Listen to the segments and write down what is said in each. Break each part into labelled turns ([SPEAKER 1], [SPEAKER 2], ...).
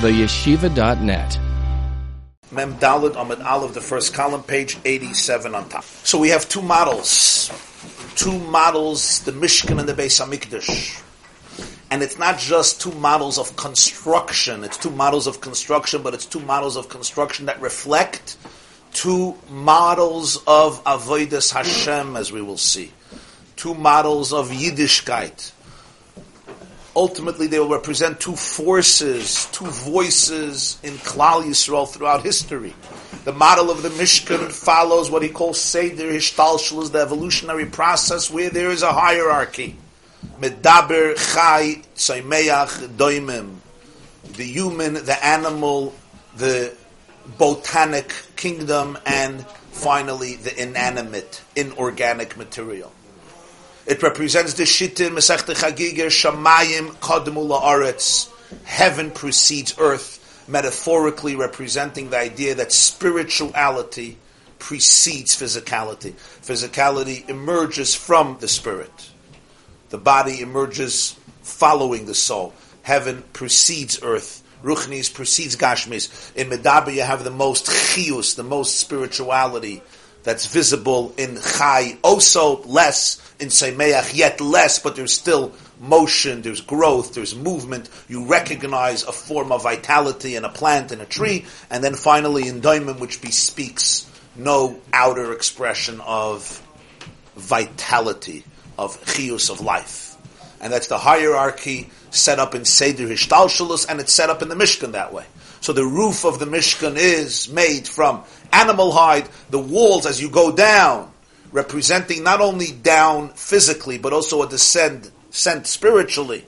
[SPEAKER 1] theyeshiva.net.
[SPEAKER 2] Mem Dalid Amid Aleph, the first column, page 87 on top. So we have two models. Two models, the Mishkan and the Beis HaMikdash. And it's not just two models of construction, it's two models of construction, but it's two models of construction that reflect two models of Avodas Hashem, as we will see. Two models of Yiddishkeit ultimately they will represent two forces, two voices in Klal Yisrael throughout history. The model of the Mishkan follows what he calls Seder Hishtalshalus, the evolutionary process where there is a hierarchy. Medaber, Chai, Tzaimeach, Doimim. The human, the animal, the botanic kingdom, and finally the inanimate, inorganic material. It represents the Shittim, Masechta Chagigah, Shamayim, Kadmu La'aretz. Heaven precedes earth, metaphorically representing the idea that spirituality precedes physicality. Physicality emerges from the spirit. The body emerges following the soul. Heaven precedes earth. Ruchnis precedes Gashmis. In Medaber you have the most chius, the most spirituality that's visible in Chai. Also less in Seimeach, yet less, but there's still motion, there's growth, there's movement. You recognize a form of vitality in a plant, in a tree, and then finally in Daimon, which bespeaks no outer expression of vitality, of chius, of life. And that's the hierarchy set up in Seder Hishtalshalus, and it's set up in the Mishkan that way. So the roof of the Mishkan is made from animal hide. The walls, as you go down, representing not only down physically, but also a descent, spiritually.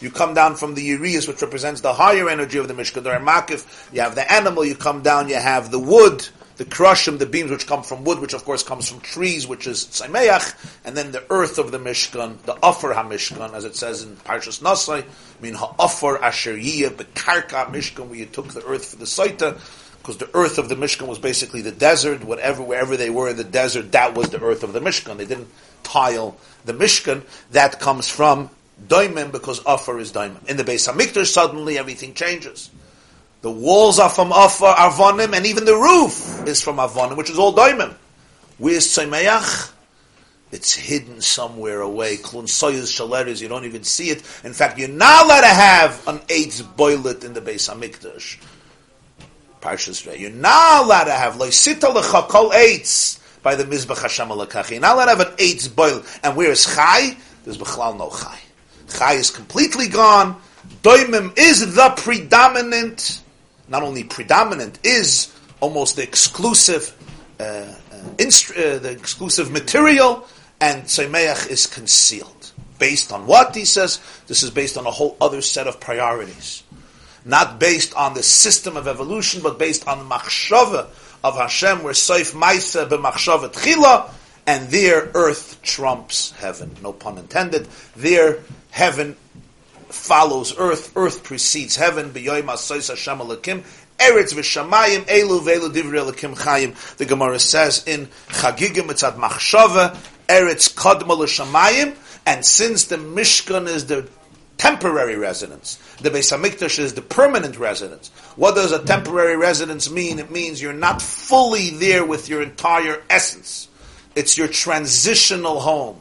[SPEAKER 2] You come down from the Urias, which represents the higher energy of the Mishkan. There Makif, you have the animal, you come down, you have the wood, the krushim, the beams which come from wood, which of course comes from trees, which is Saimeach, and then the earth of the Mishkan, the Offer HaMishkan, as it says in Parshas Nasai, mean Ha'offer Asher Yiyah, Bekarka Mishkan, where you took the earth for the Saita, because the earth of the Mishkan was basically the desert. Whatever, wherever they were in the desert, that was the earth of the Mishkan. They didn't tile the Mishkan. That comes from Daimim because Afar is Daimim. In the Beis Hamikdash, suddenly everything changes. The walls are from Afar, uh, Avonim, and even the roof is from Avonim, which is all Daimim. Where's Tzaimeach? It's hidden somewhere away. Klun soyuz shaleris, you don't even see it. In fact, you're not allowed to have an eight boilet in the Beis Hamikdash. Parshas Rei. You're not allowed to have loisita lechakol eitz by the Mizbach Hashem alakachi. You're not allowed to have an eitz boil. And where is Chai? There's Bechlal no Chai. Chai is completely gone. Doimim is the predominant, not only predominant, is almost the exclusive, uh, uh, uh, the exclusive material, and Tzaimeach is concealed. Based on what, he says? This is based on a whole other set of priorities not based on the system of evolution, but based on the machshava of Hashem, where Seif Maisa b'machshava tchila, and there earth trumps heaven. No pun intended. There heaven follows earth, earth precedes heaven. Eretz v'shamayim elu divrei chayim. The Gemara says in Chagigim it's at machshava, Eretz kadma l'shamayim, and since the Mishkan is the temporary residence. The Beis Hamikdash is the permanent residence. What does a temporary residence mean? It means you're not fully there with your entire essence. It's your transitional home,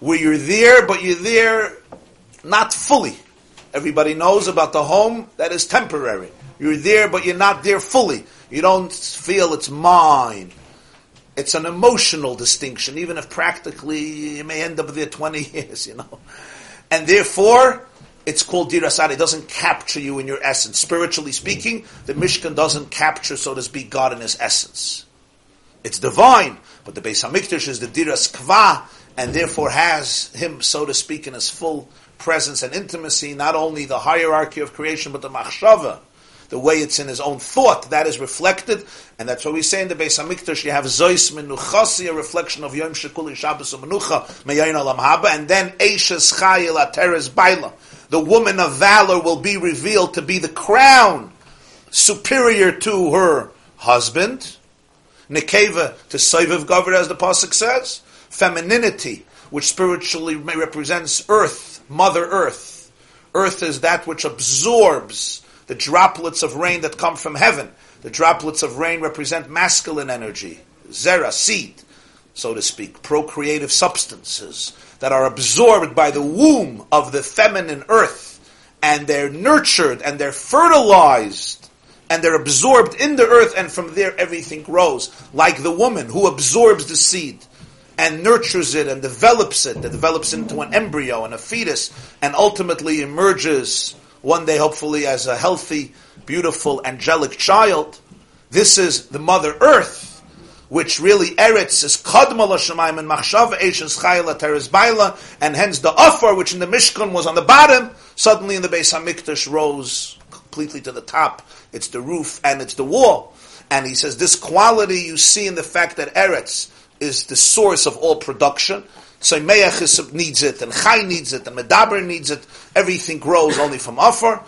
[SPEAKER 2] where you're there, but you're there not fully. Everybody knows about the home that is temporary. You're there, but you're not there fully. You don't feel it's mine. It's an emotional distinction, even if practically you may end up there 20 years, you know. And therefore, it's called dirasad. It doesn't capture you in your essence. Spiritually speaking, the Mishkan doesn't capture, so to speak, God in his essence. It's divine, but the Beis Hamikdash is the diras kva, and therefore has him, so to speak, in his full presence and intimacy. Not only the hierarchy of creation, but the machshava, the way it's in his own thought, that is reflected, and that's what we say in the Beis Hamikdash. You have zois menuchasi, a reflection of Yom Shekuli Shabbos Menucha, Meyayin Olam Haba, and then Eishes Chayil Ateres Baila the woman of valor will be revealed to be the crown superior to her husband. Nekeva to Saiviv Gavir, as the Pasuk says. Femininity, which spiritually represents earth, Mother Earth. Earth is that which absorbs the droplets of rain that come from heaven. The droplets of rain represent masculine energy, zera, seed, so to speak, procreative substances that are absorbed by the womb of the feminine earth, and they're nurtured and they're fertilized and they're absorbed in the earth, and from there everything grows, like the woman who absorbs the seed and nurtures it and develops it, that develops into an embryo and a fetus, and ultimately emerges one day, hopefully, as a healthy, beautiful, angelic child. This is the Mother Earth, which really Eretz is Kadma Lashamayim and Machshav Eishes Chayla Teres Baila, and hence the Afar, which in the Mishkan was on the bottom, suddenly in the Beis Hamikdash rose completely to the top. It's the roof and it's the wall. And he says this quality you see in the fact that Eretz is the source of all production. So Meach needs it, and Chai needs it, and Medaber needs it. Everything grows only from Afar.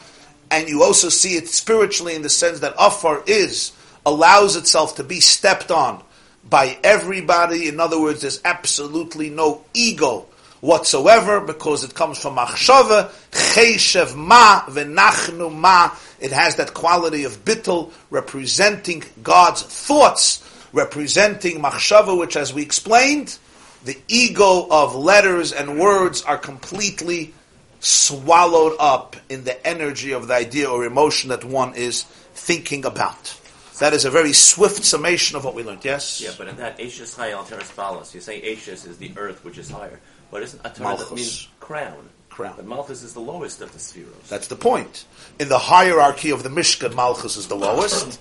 [SPEAKER 2] And you also see it spiritually in the sense that Afar is, allows itself to be stepped on by everybody. In other words, there's absolutely no ego whatsoever because it comes from Machshava, Cheshev Ma, Venachnu Ma. It has that quality of bittel representing God's thoughts representing machshava, which, as we explained, the ego of letters and words are completely swallowed up in the energy of the idea or emotion that one is thinking about. That is a very swift summation of what we learned. Yes.
[SPEAKER 1] Yeah, but in that Ashes High Teres Balas, you say Ashes is the earth which is higher, but isn't Atara that means crown?
[SPEAKER 2] Crown.
[SPEAKER 1] But Malchus is the lowest of the spheres.
[SPEAKER 2] That's the point. In the hierarchy of the Mishkan, Malchus is the lowest.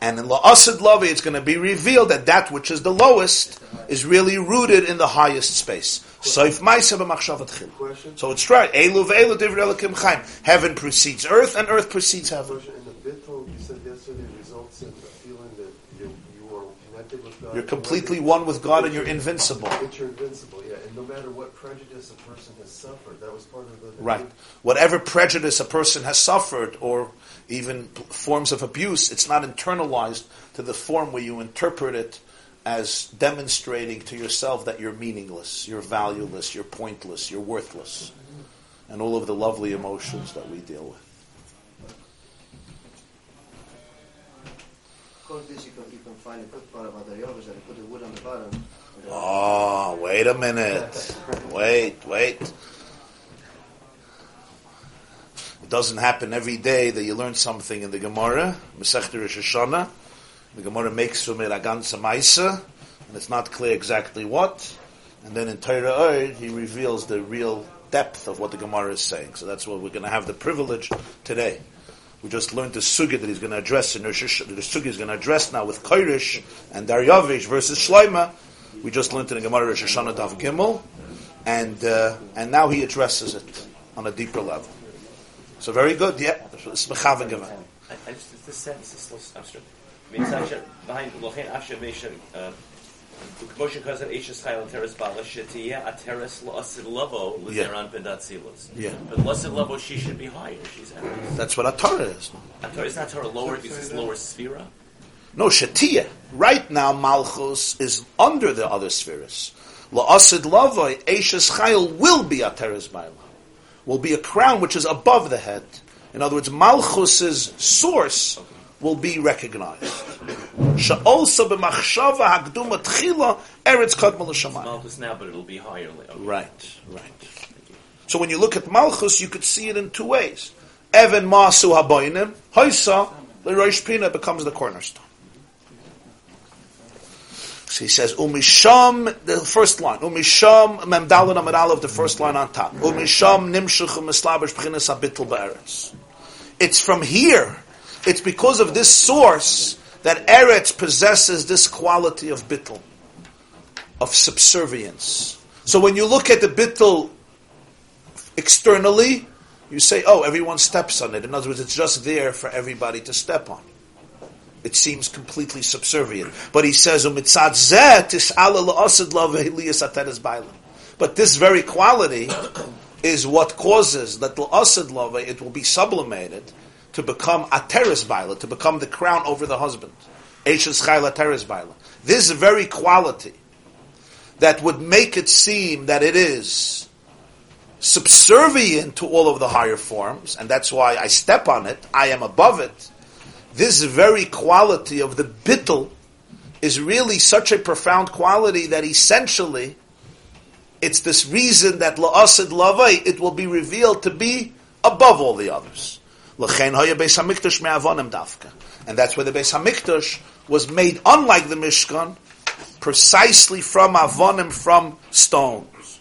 [SPEAKER 2] And in La'asid Lavi, it's going to be revealed that that which is the lowest is really rooted in the highest space. So if So it's right. Elu ve'elu divrei elikim chaim. Heaven precedes earth, and earth precedes heaven.
[SPEAKER 3] In the bittul, you said yesterday, results in a feeling that you, you are connected with God.
[SPEAKER 2] You're completely one with God, and you're invincible.
[SPEAKER 3] You're invincible, yeah. And no matter what prejudice a person has suffered, that was part of the
[SPEAKER 2] right. Whatever prejudice a person has suffered, or even forms of abuse, it's not internalized to the form where you interpret it as demonstrating to yourself that you're meaningless, you're valueless, you're pointless, you're worthless, and all of the lovely emotions that we deal with.
[SPEAKER 4] Of this, you can, you can find a good part about the yogis and put the wood on the bottom.
[SPEAKER 2] Oh, wait a minute. Wait, wait. It doesn't happen every day that you learn something in the Gemara, Masechta Rosh Hashanah. The Gemara makes from it a Maisa, and it's not clear exactly what. And then in Torah Ohr, he reveals the real depth of what the Gemara is saying. So that's what we're going to have the privilege today. We just learned the sugi that he's going to address in the sugi he's going to address now with Koirish and Daryavish versus Shloima. We just learned in the Gemara Rosh Hashanah Dav Gimel, and uh, and now he addresses it on a deeper level. So very good, yeah. It's mechavik
[SPEAKER 1] of it. This sentence is abstract. Means Asher, behind Lochin Asher Meshen, Moshe Kazan Ashes Chayil Teres Bala, a Ateres Lasid Lavo, Lizeran Pendat
[SPEAKER 2] Yeah.
[SPEAKER 1] But Lasid Lavo, she should be higher. She's at.
[SPEAKER 2] That's what Atara is.
[SPEAKER 1] Atara is not Torah lower because it's lower sphera.
[SPEAKER 2] No, Shetiyah. Right now, Malchus is under the other spheres. La'asid Lavo, aisha's Chayil will be Ateres Bala. Will be a crown which is above the head. In other words, Malchus's source will be recognized. Sha'olsa b'machshava hagduma tchila eretz kadma l'shamayim.
[SPEAKER 1] Malchus now, but it'll be higher later.
[SPEAKER 2] Right, right. So when you look at Malchus, you could see it in two ways. Evan masu haboinim, hoisa, the Rosh Pina becomes the cornerstone. So he says, Umisham, the first line, Umisham, Memdalin Amad the first line on top. Umisham nimshuch umislabish b'chinas abitul ba'eretz. It's from here, it's because of this source that Eretz possesses this quality of bittul, of subservience. So when you look at the bittul externally, you say, oh, everyone steps on it. In other words, it's just there for everybody to step on. It seems completely subservient. But he says, But this very quality is what causes that l'asad love, it will be sublimated to become a teres to become the crown over the husband. Eishes chayla. This very quality that would make it seem that it is subservient to all of the higher forms, and that's why I step on it, I am above it, this very quality of the bittel is really such a profound quality that essentially it's this reason that la'asid lavai, it will be revealed to be above all the others. And that's where the Beis Hamikdash was made, unlike the Mishkan, precisely from avonim, from stones.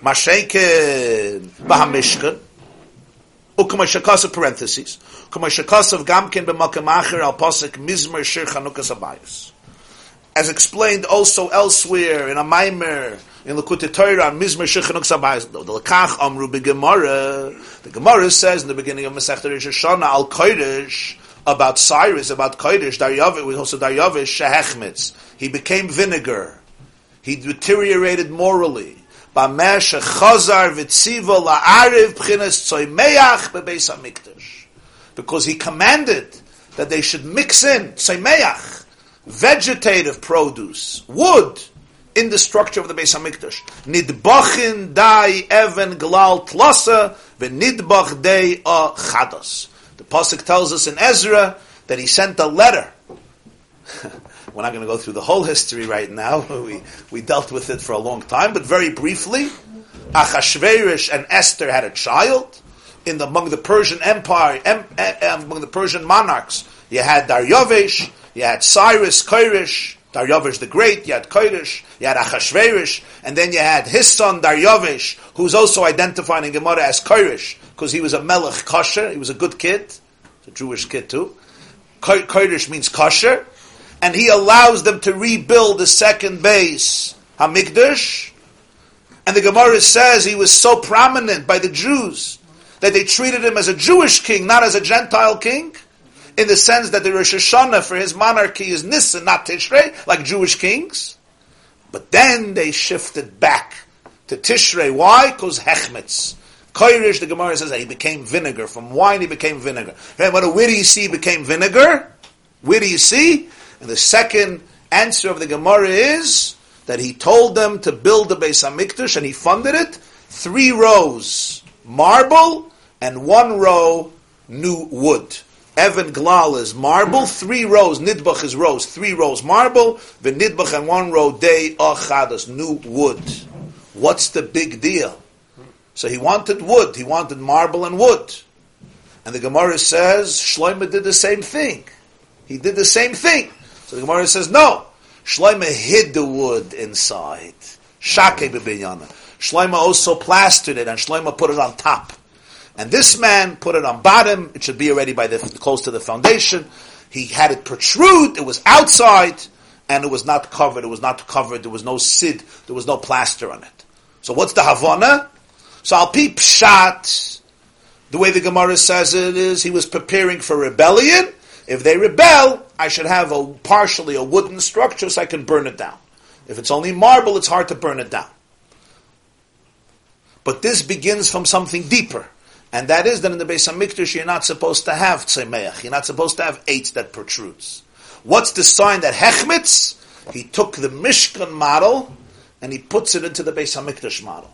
[SPEAKER 2] Masheken b'hamishkan, parentheses, kamashakasa gamkin b'makam acher al posik mizmer shir chanukas. As explained also elsewhere in a Maimer, in Likutei Torah, Mizmer Shir Chanukas Abayis, the Lakach Amru b'Gemara, the Gemara says in the beginning of Masech Rosh Hashanah, al Koresh, about Cyrus, about Koresh, Daryavish, also Daryavish, Shehechmitz. He became vinegar. He deteriorated morally. Because he commanded that they should mix in tzaimeach, vegetative produce, wood, in the structure of the Beis Hamikdash. Nidbachin dai even glal tlasa v'nidbach dei a chados. The pasuk tells us in Ezra that he sent a letter We're not going to go through the whole history right now. We, we dealt with it for a long time, but very briefly, Achashverosh and Esther had a child. In the, among the Persian Empire, em, em, among the Persian monarchs, you had Daryavish, you had Cyrus, Koirish, Daryavish the Great, you had Koirish, you had Achashverosh, and then you had his son Daryavish, who's also identified in Gemara as Koirish, because he was a melech kosher, he was a good kid, a Jewish kid too. Koirish means kosher, and he allows them to rebuild the second base, Hamikdash. And the Gemara says he was so prominent by the Jews that they treated him as a Jewish king, not as a Gentile king, in the sense that the Rosh Hashanah for his monarchy is Nisan, not Tishrei, like Jewish kings. But then they shifted back to Tishrei. Why? Because Hechmetz. Koirish, the Gemara says that he became vinegar. From wine he became vinegar. And where do you see became vinegar? Where do you see? And the second answer of the Gemara is that he told them to build the Beis Hamikdash and he funded it. Three rows marble and one row new wood. Evan Glal is marble, three rows, Nidbach is rows, three rows marble, the Nidbach and one row day achadas, new wood. What's the big deal? So he wanted wood, he wanted marble and wood. And the Gemara says Shloimeh did the same thing. He did the same thing. So the Gemara says, no. Shloima hid the wood inside. Shake bebinyana. Shloima also plastered it, and Shloima put it on top. And this man put it on bottom. It should be already by the close to the foundation. He had it protrude. It was outside, and it was not covered. It was not covered. There was no sid. There was no plaster on it. So what's the Havana? So I'll peep pshat. The way the Gemara says it is, he was preparing for rebellion, if they rebel, I should have a partially a wooden structure so I can burn it down. If it's only marble, it's hard to burn it down. But this begins from something deeper. And that is that in the Beis HaMikdash you're not supposed to have tzemeach. You're not supposed to have eight that protrudes. What's the sign that Hechmitz? He took the Mishkan model and he puts it into the Beis HaMikdash model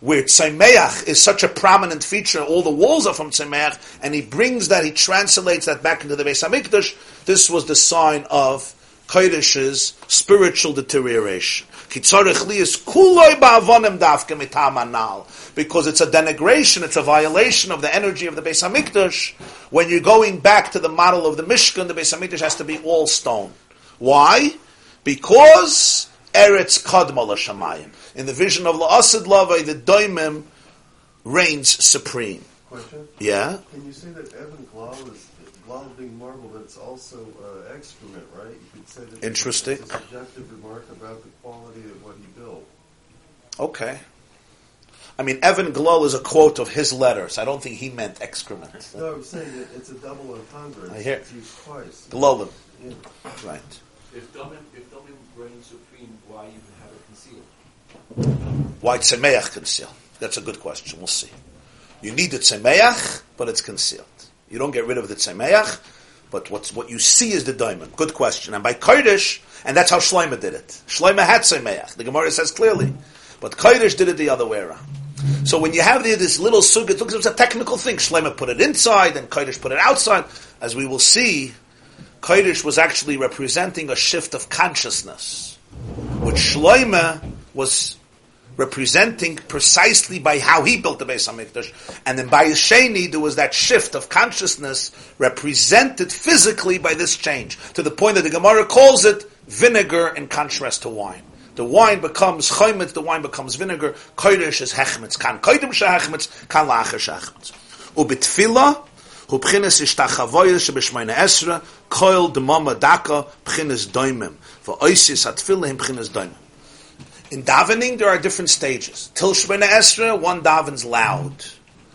[SPEAKER 2] where Tzaimeach is such a prominent feature, all the walls are from Tzaimeach, and he brings that, he translates that back into the Beis HaMikdash, this was the sign of Koresh's spiritual deterioration. Because it's a denigration, it's a violation of the energy of the Beis Hamikdash. When you're going back to the model of the Mishkan, the Beis Hamikdash has to be all stone. Why? Because Eretz Kadma. In the vision of La'asid Lavai, the Daimim reigns supreme.
[SPEAKER 3] Question?
[SPEAKER 2] Yeah?
[SPEAKER 3] Can you say that Evan Glal is Glal being marble, but it's also uh, excrement, right? You could say that
[SPEAKER 2] Interesting.
[SPEAKER 3] It's a subjective remark about the quality of what he built.
[SPEAKER 2] Okay. I mean, Evan Glal is a quote of his letters. I don't think he meant excrement.
[SPEAKER 3] No, I'm saying that it's a double entendre.
[SPEAKER 2] I hear.
[SPEAKER 3] It's used twice.
[SPEAKER 2] Glolim.
[SPEAKER 3] Yeah.
[SPEAKER 2] Right.
[SPEAKER 5] If Domim, if Domim reigns supreme, why even have it concealed?
[SPEAKER 2] Why Tzemeach concealed? That's a good question. We'll see. You need the Tzemeach, but it's concealed. You don't get rid of the Tzemeach, but what's, what you see is the diamond. Good question. And by Koresh, and that's how Shloima did it. Shloima had Tzemeach. The Gemara says clearly. But Koresh did it the other way around. So when you have this little sugya, it looks it's a technical thing. Shlomo put it inside, and Koresh put it outside. As we will see, Koresh was actually representing a shift of consciousness, which Shlomo was representing precisely by how he built the Beis Hamikdash, and then by Sheni there was that shift of consciousness represented physically by this change to the point that the Gemara calls it vinegar in contrast to wine. The wine becomes chaymet, the wine becomes vinegar. Koresh is hechmetz. Kan kodim shehechmetz, kan lacher shehechmetz. Ubitfila, hu b'chines ishtachavoyes shebeshmeine esra, koil demama daka, b'chines doimim. V'oisis atfila him b'chines doimim. In davening, there are different stages. Till Shemina Esra, one davens loud.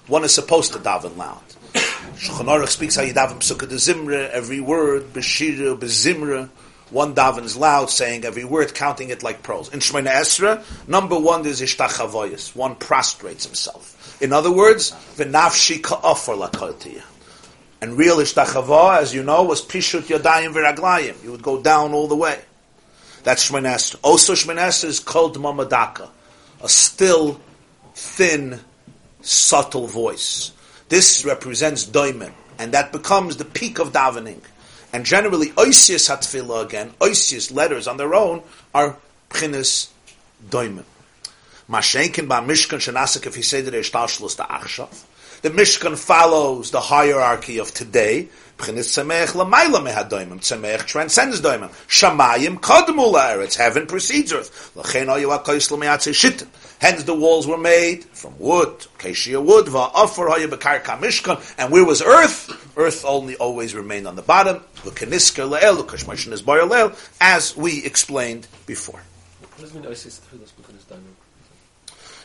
[SPEAKER 2] One is supposed to daven loud. Shulchan Aruch speaks how you daven Pesukah de Zimra, every word, Beshira, Bezimra. One davens loud, saying every word, counting it like pearls. In Shemina Esra, number one is Ishtachavoyas. One prostrates himself. In other words, V'nafshi ka'afar lakotiya. And real Ishtachava, as you know, was Pishut Yadayim V'raglayim. You would go down all the way. That's Shemanesra. Also Shemanesra is called Mamadaka, a still, thin, subtle voice. This represents Doimen, and that becomes the peak of davening. And generally, Oisius Hatfila again, Oisius letters on their own are Pchinis Doimen. Mashenkin ba Mishkan Shanasik if he said that the Achshav. The Mishkan follows the hierarchy of today. B'chinis Tzemeach Lamaila Mehadoimim. Tzemeach transcends Doimim. Shamayim Kodmu La'eretz. Heaven precedes earth. L'chein Oyu HaKois L'meyatzei Shittim. Hence the walls were made from wood, Keshia wood, Va'afar Hoya B'karka Mishkan. And where was earth? Earth only always remained on the bottom. L'kenisker Le'el, L'kashmashin is as we explained before.
[SPEAKER 5] What does it mean Oasis Tfilas B'chinas Daimim?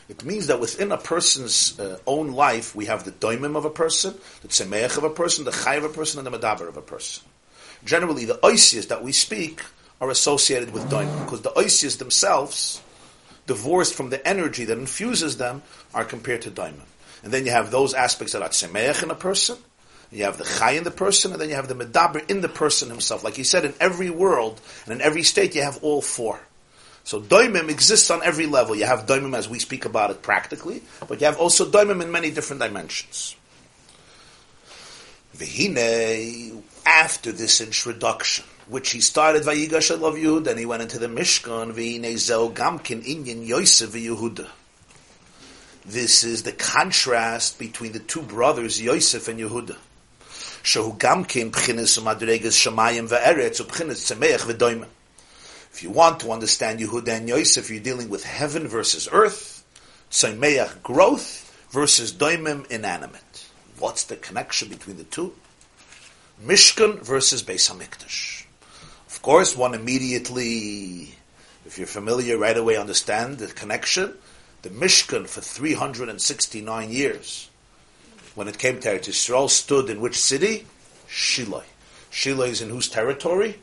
[SPEAKER 2] It means that within a person's uh, own life, we have the doimim of a person, the tzemeach of a person, the chay of a person, and the medaber of a person. Generally, the oisias that we speak are associated with doimim, because the oisias themselves, divorced from the energy that infuses them, are compared to doimim. And then you have those aspects that are tzemeach in a person, you have the chay in the person, and then you have the medaber in the person himself. Like he said, in every world and in every state, you have all four. So doimim exists on every level. You have doimim as we speak about it practically, but you have also doimim in many different dimensions. Vihine, after this introduction, which he started Vayigash Elav Yehuda, and he went into the Mishkan, Vihine Zeo Gamkin Inyan Yosef Yehuda. This is the contrast between the two brothers, Yosef and Yehuda. Shehu Gamkin Pchinis Madregas Shamayim Ve'eretz, Pchinis Tzemeach V'doimim. If you want to understand Yehuda and Yosef, you're dealing with heaven versus earth, Tzemeach growth versus Doimim inanimate. What's the connection between the two? Mishkan versus Beis Hamikdash. Of course, one immediately, if you're familiar, right away understand the connection. The Mishkan for 369 years, when it came to Eretz Yisrael, stood in which city? Shiloh. Shiloh is in whose territory?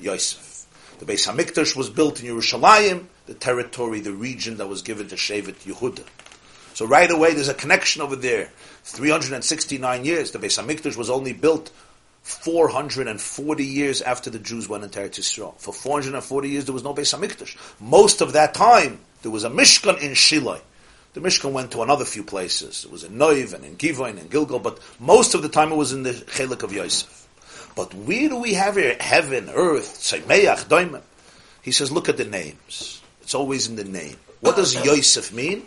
[SPEAKER 2] Yosef. The Beis Hamikdash was built in Yerushalayim, the territory, the region that was given to Shevet Yehuda. So right away, there's a connection over there. 369 years. The Beis Hamikdash was only built 440 years after the Jews went into Eretz Yisrael. For 440 years, there was no Beis Hamikdash. Most of that time, there was a Mishkan in Shiloh. The Mishkan went to another few places. It was in Noiv and in Givoin and Gilgal, but most of the time it was in the Chelik of Yosef. But where do we have here? Heaven, earth, Tzemeach, Doimim. He says, look at the names. It's always in the name. What does uh-huh. Yosef mean?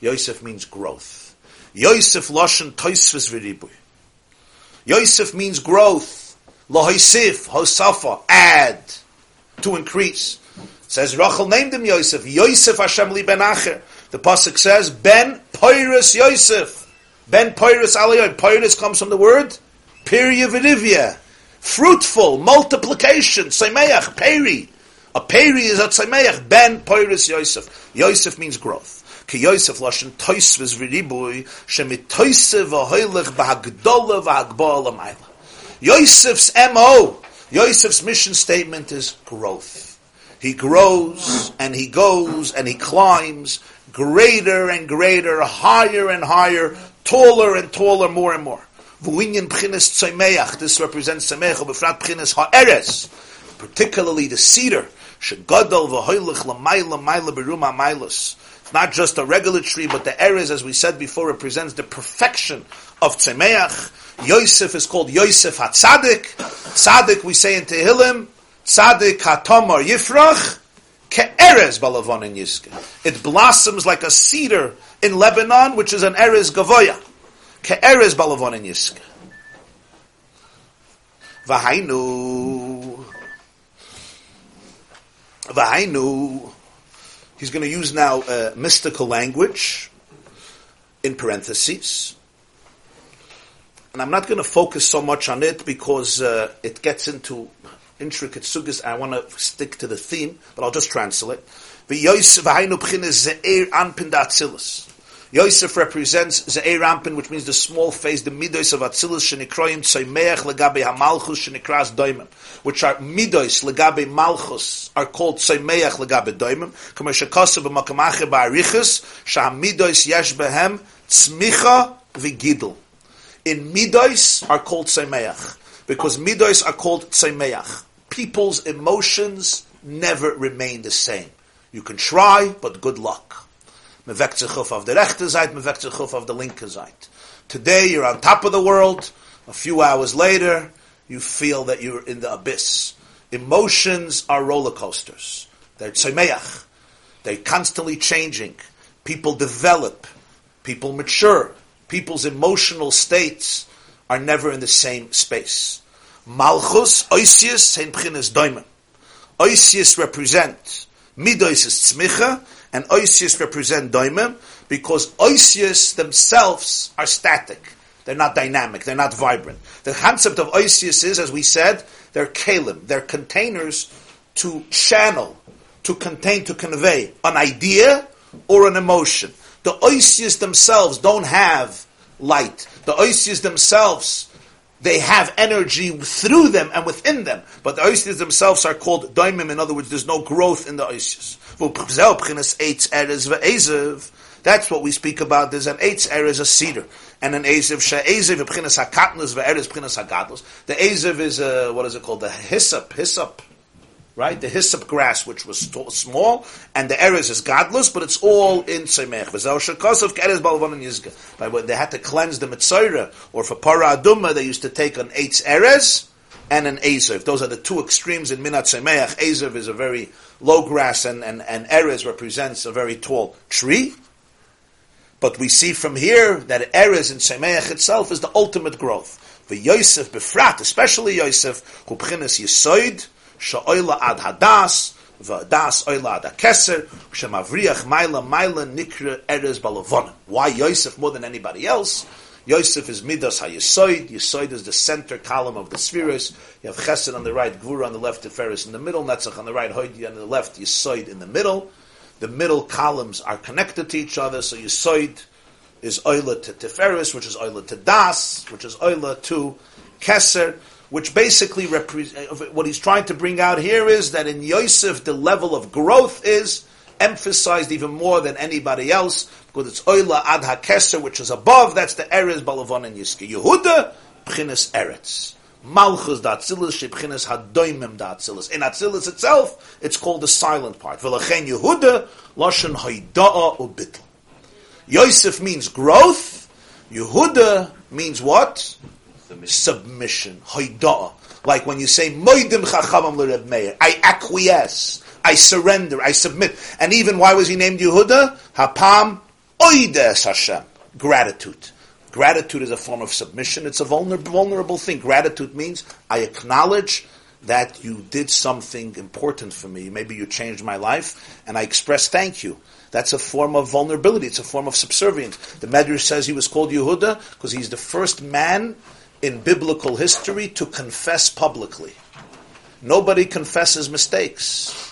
[SPEAKER 2] Yosef means growth. Yosef Lashon Toisvis V'ribuy. Yosef means growth. Lahoisif, Hosafa, add, to increase. It says Rachel named him Yosef. Yosef Hashem li ben Acher. The pasuk says Ben Pyrus Yosef. Ben Pyrus Aliyah. Pyrus comes from the word Pirya Fruitful, multiplication, Semeach, Peri. A Peri is a Semeach, Ben Pyrus Yosef. Yosef means growth. Ki Yosef Shemit Toisev V'hagba'al Amayla. Yosef's M.O., Yosef's mission statement is growth. He grows and he goes and he climbs greater and greater, higher and higher, taller and taller, more and more. V'winyan p'chines tzemeach. This represents tzemeach, b'frat p'chines ha'eres. Particularly the cedar. Shegadol v'hoylech l'mayla mayla beruma mailus. It's not just a regular tree, but the Erez, as we said before, represents the perfection of Tzemeach. Yosef is called Yosef HaTzadik. Tzadik, we say in Tehillim, Tzadik HaTomar Yifrach, Ke'erez Balavon in Yiske. It blossoms like a cedar in Lebanon, which is an Erez Gavoya. Ke'erez Balavon in Yiske. Vahainu. Vahainu. He's going to use now uh, mystical language in parentheses. And I'm not going to focus so much on it because uh, it gets into intricate sugas. I want to stick to the theme, but I'll just translate. Yosef represents Ze'er Anpin, which means the small face, the midos of Atzilus shenikroyim tzaymeach legabe hamalchus shenikras doimim, which are midos legabe malchus, are called tzaymeach legabe doimim, kama shekasu b'makamache ba'arichus, sha'amidos yesh behem tzmicha v'gidl. In midos are called tzaymeach, because midos are called tzaymeach. People's emotions never remain the same. You can try, but good luck. Me weckt sich auf the rechte Seite, me weckt auf. Today you're on top of the world, a few hours later you feel that you're in the abyss. Emotions are roller coasters. They're tzemeach. They're constantly changing. People develop. People mature. People's emotional states are never in the same space. Malchus, Oisius, Hein Pchines Doimen. Oisius represent Midois is Tzmicha, and Oisius represent Doimim, because Oisius themselves are static. They're not dynamic, they're not vibrant. The concept of Oisius is, as we said, they're kalim, they're containers to channel, to contain, to convey an idea or an emotion. The Oisius themselves don't have light. The Oisius themselves they have energy through them and within them. But the oasis themselves are called daimim. In other words, there's no growth in the oasis. That's what we speak about. There's an eitz eres, a cedar, and an ezev she'ezev b'chinas hakatnus ve'eres b'chinas hagadlus. The ezev is a, what is it called? The hyssop, hyssop right? The hyssop grass, which was small, and the erez is godless, but it's all in tzemech. By when they had to cleanse the mitzayra, or for para aduma, they used to take an eitz erez and an ezev. Those are the two extremes in minat tzemech. Ezev is a very low grass, and, and, and erez represents a very tall tree. But we see from here that erez in tzemech itself is the ultimate growth. For Yosef befrat, especially Yosef, who b'chinas yisoid, sha'oila ad hadas, v'adas oila ad hakeser, shemavriach maila maila nikra erez balavona. Why Yosef more than anybody else? Yosef is midas hayesoid. Yesoid is the center column of the spheres. You have Chesed on the right, Gvura on the left, Tiferes in the middle, Netzach on the right, Hoidi on the left, Yesoid in the middle. The middle columns are connected to each other, so Yesoid is Oila to Tiferes, which is Oila to Das, which is Oila to Keser which basically represents what he's trying to bring out here is that in Yosef the level of growth is emphasized even more than anybody else because it's Oila Ad HaKeser, which is above. That's the Erez Balavon and Yiski. Yehuda Pchinas Eretz. Malchus Datzilus Shebchinas Hadoimim Datzilus. In Atzilus itself, it's called the silent part. V'lachen Yehuda Lashon Haida'a Ubitl. Yosef means growth. Yehuda means what? submission, hoida'ah. Like when you say, Moidim chachamam l'Reb Meir, I acquiesce, I surrender, I submit. And even why was he named Yehuda? Hapam oides Hashem. Gratitude. Gratitude is a form of submission. It's a vulnerable, vulnerable thing. Gratitude means I acknowledge that you did something important for me. Maybe you changed my life, and I express thank you. That's a form of vulnerability. It's a form of subservience. The Medrash says he was called Yehuda because he's the first man in biblical history to confess publicly. Nobody confesses mistakes.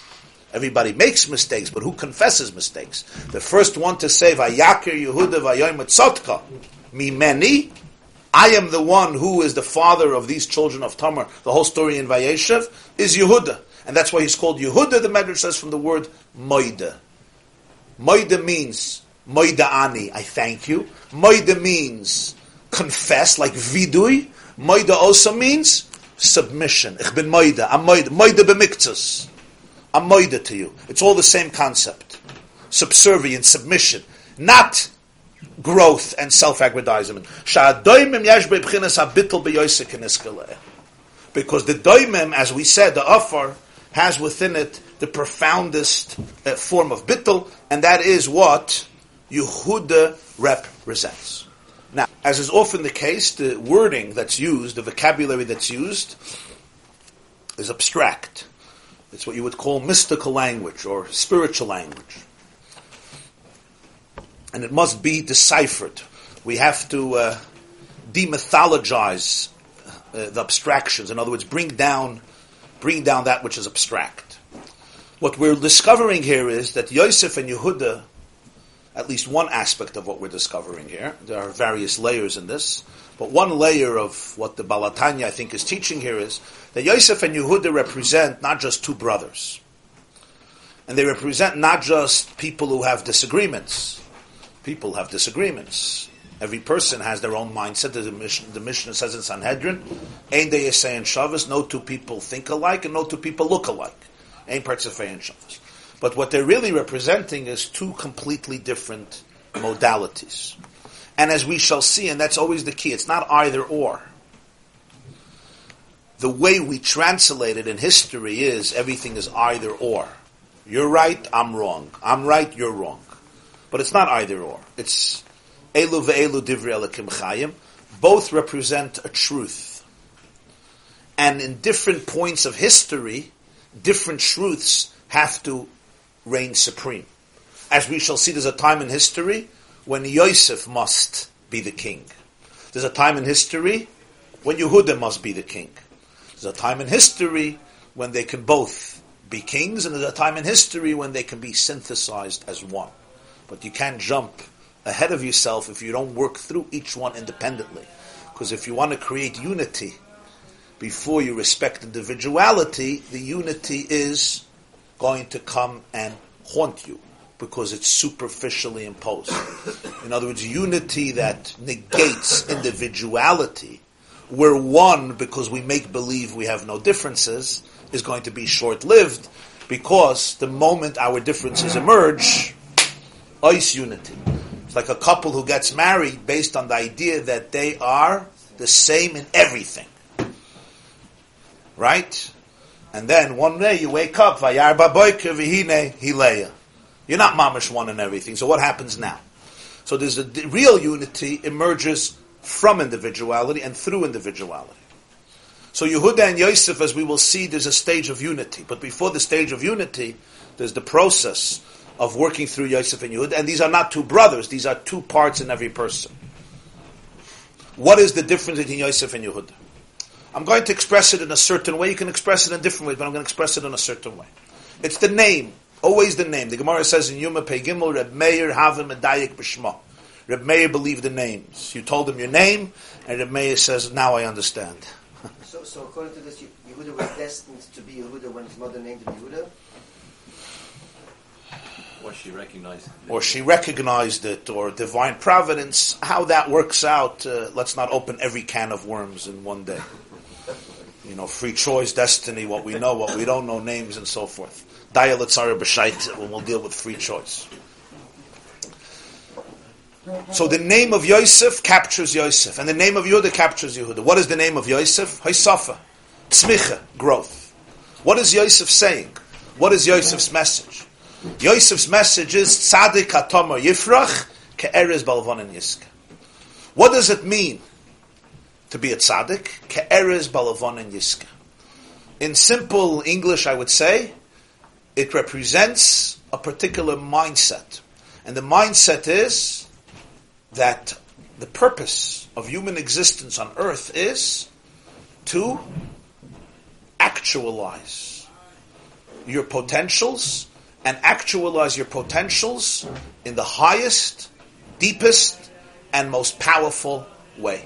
[SPEAKER 2] Everybody makes mistakes, but who confesses mistakes? The first one to say, Vayakir Yehuda Vayoim Tzotka, me many, I am the one who is the father of these children of Tamar. The whole story in Vayeshev is Yehuda. And that's why he's called Yehuda, the Medrash says from the word Moida. Moida means Moida Ani, I thank you. Moida means confess, like vidui. Moida also means submission. Ich bin moida. I'm moida. Moida b'miktzas. I'm moida to you. It's all the same concept. Subservient, submission. Not growth and self-aggrandizement. Because the doimim, as we said, the afar, has within it the profoundest uh, form of bittul, and that is what Yehuda represents. Now, as is often the case, the wording that's used, the vocabulary that's used, is abstract. It's what you would call mystical language or spiritual language. And it must be deciphered. We have to uh, demythologize uh, the abstractions. In other words, bring down, bring down that which is abstract. What we're discovering here is that Yosef and Yehuda, at least one aspect of what we're discovering here, there are various layers in this, but one layer of what the Baal HaTanya, I think, is teaching here is that Yosef and Yehuda represent not just two brothers, and they represent not just people who have disagreements. People have disagreements. Every person has their own mindset. The mission, the says in Sanhedrin, "Ein de and Shabbos." No two people think alike, and no two people look alike. Ein partzefei and Shabbos. But what they're really representing is two completely different modalities. And as we shall see, and that's always the key, it's not either or. The way we translate it in history is everything is either or. You're right, I'm wrong. I'm right, you're wrong. But it's not either or. It's elu ve'elu divri elakim chayim. Both represent a truth. And in different points of history, different truths have to reign supreme. As we shall see, there's a time in history when Yosef must be the king. There's a time in history when Yehuda must be the king. There's a time in history when they can both be kings, and there's a time in history when they can be synthesized as one. But you can't jump ahead of yourself if you don't work through each one independently. Because if you want to create unity before you respect individuality, the unity is going to come and haunt you because it's superficially imposed. In other words, unity that negates individuality, we're one because we make believe we have no differences, is going to be short lived because the moment our differences emerge, ice unity. It's like a couple who gets married based on the idea that they are the same in everything. Right? And then one day you wake up. You're not mamish one and everything. So what happens now? So there's a real unity emerges from individuality and through individuality. So Yehuda and Yosef, as we will see, there's a stage of unity. But before the stage of unity, there's the process of working through Yosef and Yehuda. And these are not two brothers; these are two parts in every person. What is the difference between Yosef and Yehuda? I'm going to express it in a certain way. You can express it in a different ways, but I'm going to express it in a certain way. It's the name Always the name. The Gemara says in Yuma Pei Gimel, Reb Meir Havim Medayik B'Shma. Reb Meir believed the names. You told him your name, and Reb Meir says, now I understand.
[SPEAKER 4] so, so according to this, Yehuda was destined to be Yehuda when his mother named him Yehuda?
[SPEAKER 1] Or she recognized it.
[SPEAKER 2] Or she recognized it, or divine providence. How that works out, uh, let's not open every can of worms in one day. You know, free choice, destiny, what we know, what we don't know, names, and so forth. Dayalatzara B'Shait, when we'll deal with free choice. So the name of Yosef captures Yosef, and the name of Yehuda captures Yehuda. What is the name of Yosef? Haisafa, tzmicha, growth. What is Yosef saying? What is Yosef's message? Yosef's message is tzadik atoma yifrach ke'erez balvonin yiska. What does it mean to be a tzaddik? Ke'erez balvonin yiska. In simple English, I would say, it represents a particular mindset. And the mindset is that the purpose of human existence on earth is to actualize your potentials and actualize your potentials in the highest, deepest, and most powerful way.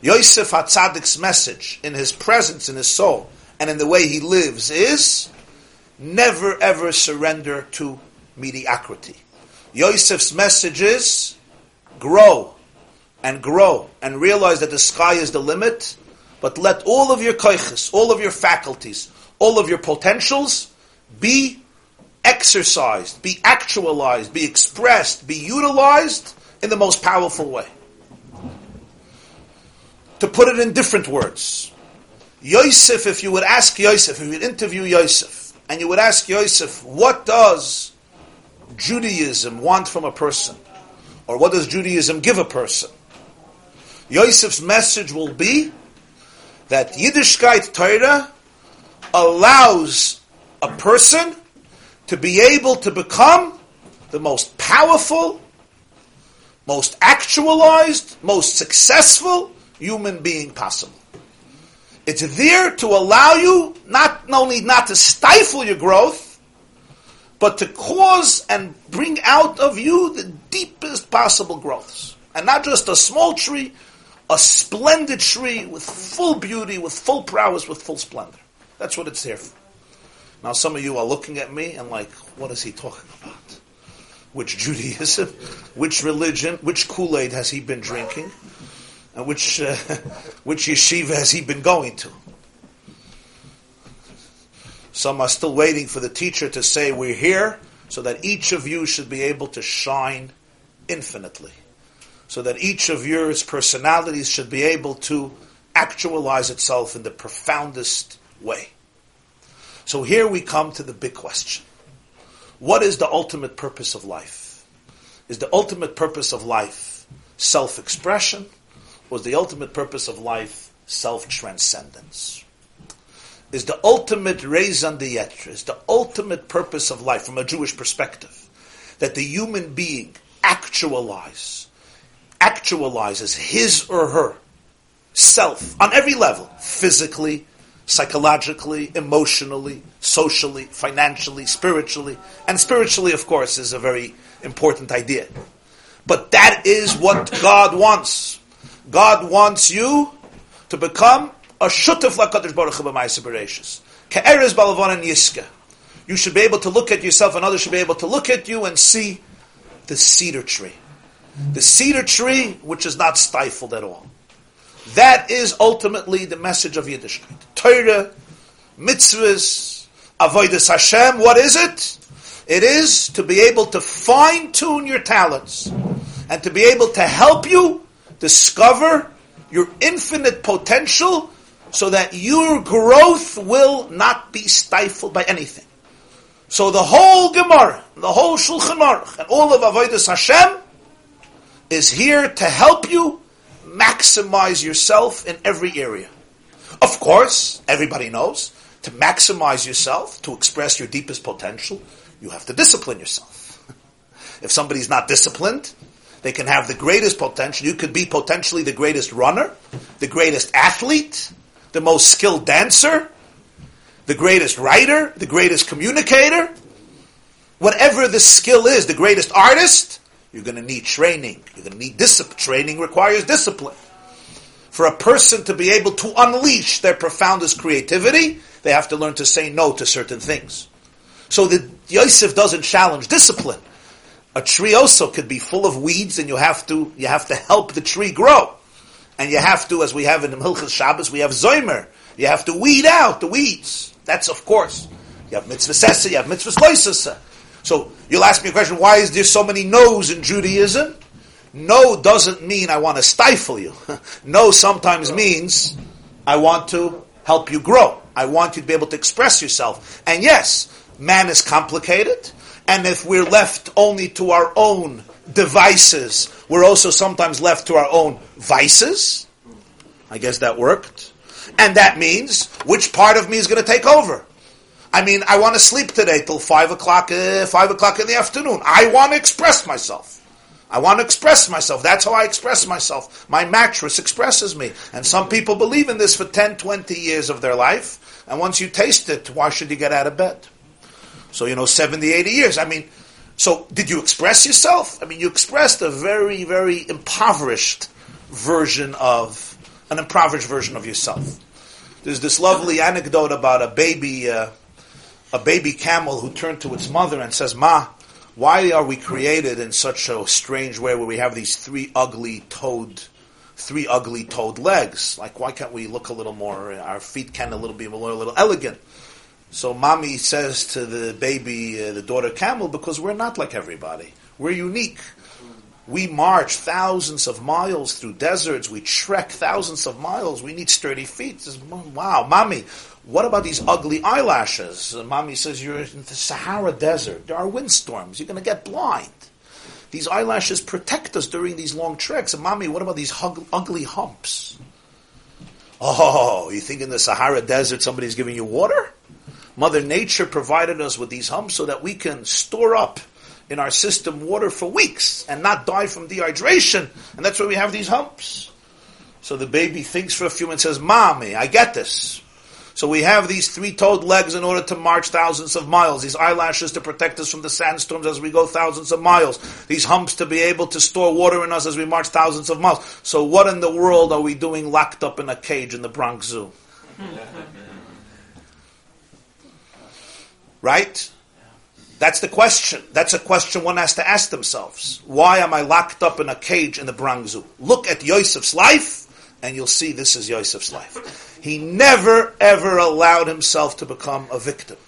[SPEAKER 2] Yosef Hatzadik's message in his presence, in his soul, and in the way he lives is never ever surrender to mediocrity. Yosef's message is grow and grow and realize that the sky is the limit, but let all of your koiches, all of your faculties, all of your potentials be exercised, be actualized, be expressed, be utilized in the most powerful way. To put it in different words, Yosef, if you would ask Yosef, if you would interview Yosef, and you would ask Yosef, what does Judaism want from a person? Or what does Judaism give a person? Yosef's message will be that Yiddishkeit Torah allows a person to be able to become the most powerful, most actualized, most successful human being possible. It's there to allow you not only not to stifle your growth, but to cause and bring out of you the deepest possible growths. And not just a small tree, a splendid tree with full beauty, with full prowess, with full splendor. That's what it's here for. Now, some of you are looking at me and like, what is he talking about? Which Judaism, which religion, which Kool Aid has he been drinking, and which uh, which yeshiva has he been going to? Some are still waiting for the teacher to say, "We're here," so that each of you should be able to shine infinitely, so that each of your personalities should be able to actualize itself in the profoundest way. So here we come to the big question. What is the ultimate purpose of life? Is the ultimate purpose of life self-expression? Or is the ultimate purpose of life self-transcendence? Is the ultimate raison d'etre, is the ultimate purpose of life from a Jewish perspective, that the human being actualize, actualizes his or her self on every level, physically, psychologically, emotionally, socially, financially, spiritually. And spiritually, of course, is a very important idea. But that is what God wants. God wants you to become a baruch yiska. You should be able to look at yourself, and others should be able to look at you and see the cedar tree. The cedar tree, which is not stifled at all. That is ultimately the message of Yiddishkeit. Torah, mitzvahs, avodas Hashem. What is it? It is to be able to fine tune your talents and to be able to help you discover your infinite potential so that your growth will not be stifled by anything. So the whole Gemara, the whole Shulchan Aruch, and all of Avodas Hashem is here to help you maximize yourself in every area. Of course, everybody knows, to maximize yourself, to express your deepest potential, you have to discipline yourself. if somebody's not disciplined, they can have the greatest potential. You could be potentially the greatest runner, the greatest athlete, the most skilled dancer, the greatest writer, the greatest communicator. Whatever the skill is, the greatest artist, you're going to need training. You're going to need discipline. Training requires discipline. For a person to be able to unleash their profoundest creativity, they have to learn to say no to certain things. So the Yosef doesn't challenge discipline. A tree also could be full of weeds, and you have to you have to help the tree grow, and you have to, as we have in the Hilchas Shabbos, we have zoimer. You have to weed out the weeds. That's of course. You have mitzvah sesa, you have mitzvah loisasa. So you'll ask me a question, why is there so many no's in Judaism? No doesn't mean I want to stifle you. no sometimes means I want to help you grow. I want you to be able to express yourself. And yes, man is complicated, and if we're left only to our own devices, we're also sometimes left to our own vices. I guess that worked. And that means which part of me is going to take over? I mean, I want to sleep today till five o'clock, uh, five o'clock in the afternoon. I want to express myself. I want to express myself. That's how I express myself. My mattress expresses me. And some people believe in this for 10, 20 years of their life. And once you taste it, why should you get out of bed? So, you know, 70, 80 years. I mean, so did you express yourself? I mean, you expressed a very, very impoverished version of, an impoverished version of yourself. There's this lovely anecdote about a baby, uh, a baby camel who turned to its mother and says, Ma, why are we created in such a strange way where we have these three ugly toed, three ugly toed legs? Like, why can't we look a little more, our feet can a little be a little, a little elegant? So mommy says to the baby, uh, the daughter camel, because we're not like everybody. We're unique. We march thousands of miles through deserts. We trek thousands of miles. We need sturdy feet. Says, wow, mommy, what about these ugly eyelashes? Mommy says, you're in the Sahara Desert. There are windstorms. You're going to get blind. These eyelashes protect us during these long treks. And mommy, what about these hug- ugly humps? Oh, you think in the Sahara Desert somebody's giving you water? Mother Nature provided us with these humps so that we can store up in our system water for weeks and not die from dehydration. And that's why we have these humps. So the baby thinks for a few minutes and says, Mommy, I get this. So we have these three-toed legs in order to march thousands of miles. These eyelashes to protect us from the sandstorms as we go thousands of miles. These humps to be able to store water in us as we march thousands of miles. So what in the world are we doing locked up in a cage in the Bronx Zoo? Right? That's the question. That's a question one has to ask themselves. Why am I locked up in a cage in the Bronx Zoo? Look at Yosef's life, and you'll see this is Yosef's life. He never, ever allowed himself to become a victim.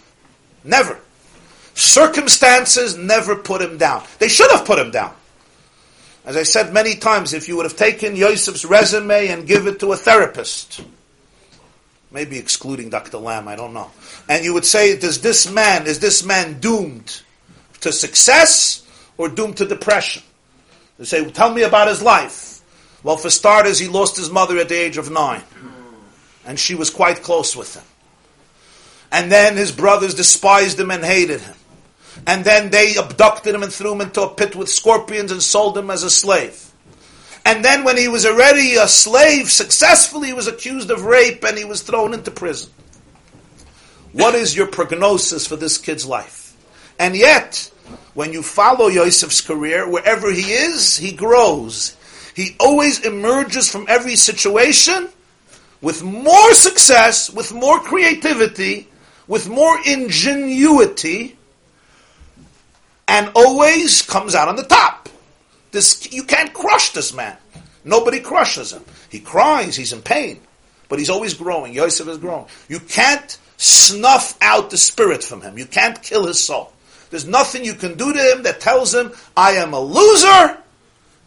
[SPEAKER 2] Never. Circumstances never put him down. They should have put him down. As I said many times, if you would have taken Yosef's resume and give it to a therapist, maybe excluding Dr. Lamb, I don't know, and you would say, does this man, is this man doomed to success or doomed to depression? They say, tell me about his life. Well, for starters, he lost his mother at the age of nine and she was quite close with him. And then his brothers despised him and hated him. And then they abducted him and threw him into a pit with scorpions and sold him as a slave. And then when he was already a slave, successfully he was accused of rape and he was thrown into prison. What is your prognosis for this kid's life? And yet, when you follow Yosef's career, wherever he is, he grows. He always emerges from every situation with more success, with more creativity, with more ingenuity, and always comes out on the top. This, you can't crush this man. Nobody crushes him. He cries, he's in pain, but he's always growing. Yosef is growing. You can't snuff out the spirit from him. You can't kill his soul. There's nothing you can do to him that tells him, I am a loser,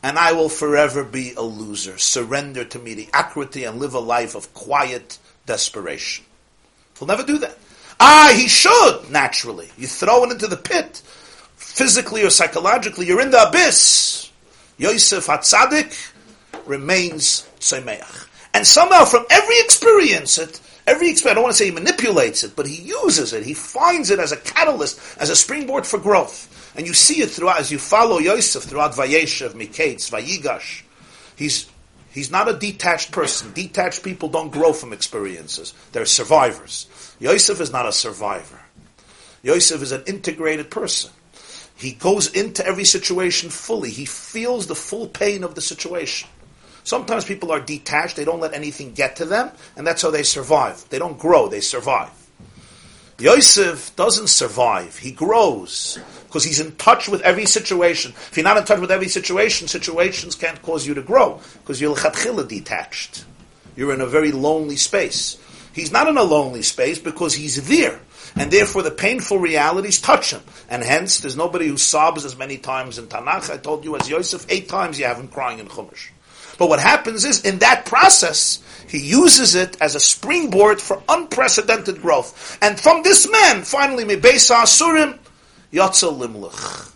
[SPEAKER 2] and I will forever be a loser. Surrender to mediocrity and live a life of quiet desperation. He'll never do that. Ah, he should, naturally. You throw it into the pit, physically or psychologically, you're in the abyss. Yosef Hatzadik remains Tzemeach. And somehow from every experience, it, every experience, I don't want to say he manipulates it, but he uses it, he finds it as a catalyst, as a springboard for growth. And you see it throughout, as you follow Yosef throughout Vayeshev, Miketz, Vayigash. He's, he's not a detached person. Detached people don't grow from experiences. They're survivors. Yosef is not a survivor. Yosef is an integrated person. He goes into every situation fully. He feels the full pain of the situation. Sometimes people are detached, they don't let anything get to them, and that's how they survive. They don't grow, they survive. Yosef doesn't survive, he grows because he's in touch with every situation. If you're not in touch with every situation, situations can't cause you to grow because you're detached. You're in a very lonely space. He's not in a lonely space because he's there. And therefore the painful realities touch him. And hence, there's nobody who sobs as many times in Tanakh. I told you as Yosef, eight times you have him crying in Chumash. But what happens is, in that process, he uses it as a springboard for unprecedented growth. And from this man, finally, Mebesa Asurim, Yatzel Limluch.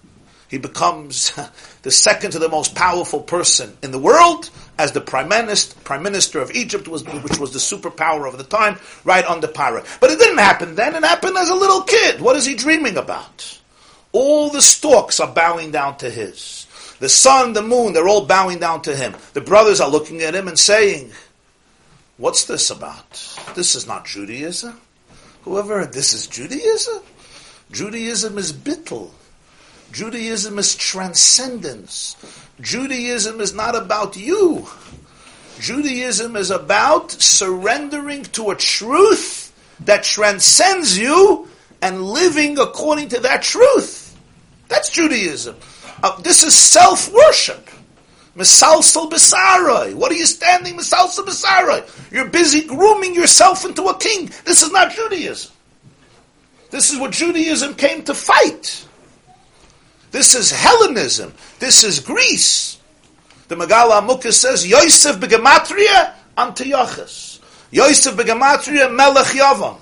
[SPEAKER 2] He becomes the second to the most powerful person in the world as the prime minister, prime minister of Egypt, was, which was the superpower of the time, right under Paro. But it didn't happen then. It happened as a little kid. What is he dreaming about? All the stalks are bowing down to his. The sun, the moon, they're all bowing down to him. The brothers are looking at him and saying, What's this about? This is not Judaism. Whoever, this is Judaism? Judaism is bittul. Judaism is transcendence. Judaism is not about you. Judaism is about surrendering to a truth that transcends you and living according to that truth. That's Judaism. Uh, this is self-worship. Misalsal Besarai. What are you standing Misalsal Besarai? You're busy grooming yourself into a king. This is not Judaism. This is what Judaism came to fight. This is Hellenism. This is Greece. The Megala Amukah says, Yosef begematria Antiochus. Yosef begematria Melech Yavan.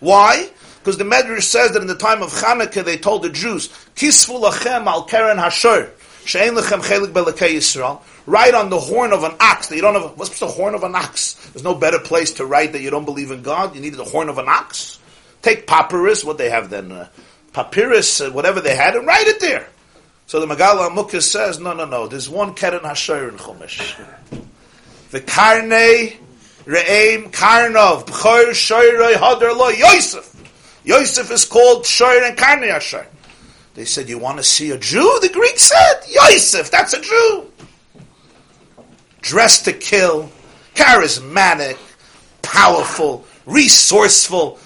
[SPEAKER 2] Why? Because the Medrash says that in the time of Hanukkah they told the Jews, Kisfu lachem al keren hashor, she'en lechem chelik belekei Yisrael. Write on the horn of an ox. That you don't have. What's the horn of an ox? There's no better place to write that you don't believe in God. You needed the horn of an ox. Take papyrus. What they have then? Uh, papyrus, uh, whatever they had, and write it there. So the Megala Amukah says, no, no, no. There's one keren hashor in Chumash. The karne re'em karnov b'chor shoyrei hadar lo Yosef. Yosef is called Shoir and Karne Ashar. They said, You want to see a Jew? The Greeks said, Yosef, that's a Jew. Dressed to kill, charismatic, powerful, resourceful,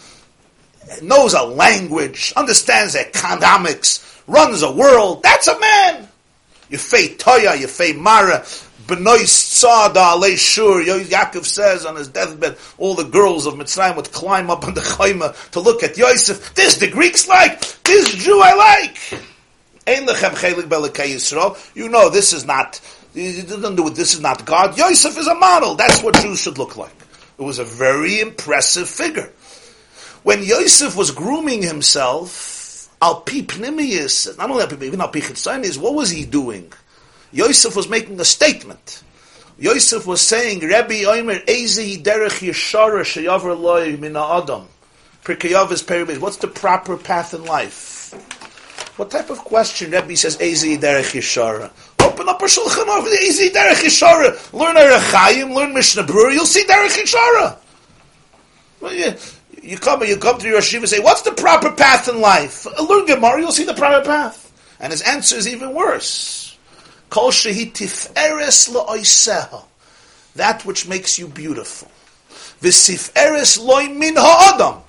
[SPEAKER 2] knows a language, understands economics, runs a world. That's a man. Fay Toya, fay Mara, Benois Tzada Alei Shur, Yaakov says on his deathbed, all the girls of Mitzrayim would climb up on the Chayma to look at Yosef. This the Greeks like, this Jew I like. Ein lechem chelik belekei Yisrael. You know this is not, this is not God. Yosef is a model. That's what Jews should look like. It was a very impressive figure. When Yosef was grooming himself, al pi pnimius, not only al even al pi what was he doing? Yosef was making a statement. Yosef was saying, Rabbi Omer, Ezi derech yeshara sheyavar loy min adam. Prikayav is. What's the proper path in life? What type of question Rabbi says, Ezi derech yeshara? Open up a shulchan over the Ezi derech yeshara. Learn Orach Chayim, learn Mishnah Berurah, you'll see derech yeshara. You, come, you come to your yeshiva and say, what's the proper path in life? Uh, learn Gemara, you'll see the proper path. And his answer is even worse. Kol shehi tif'eres lo'oiseha. That which makes you beautiful. V'sif'eres loy min ha'adam.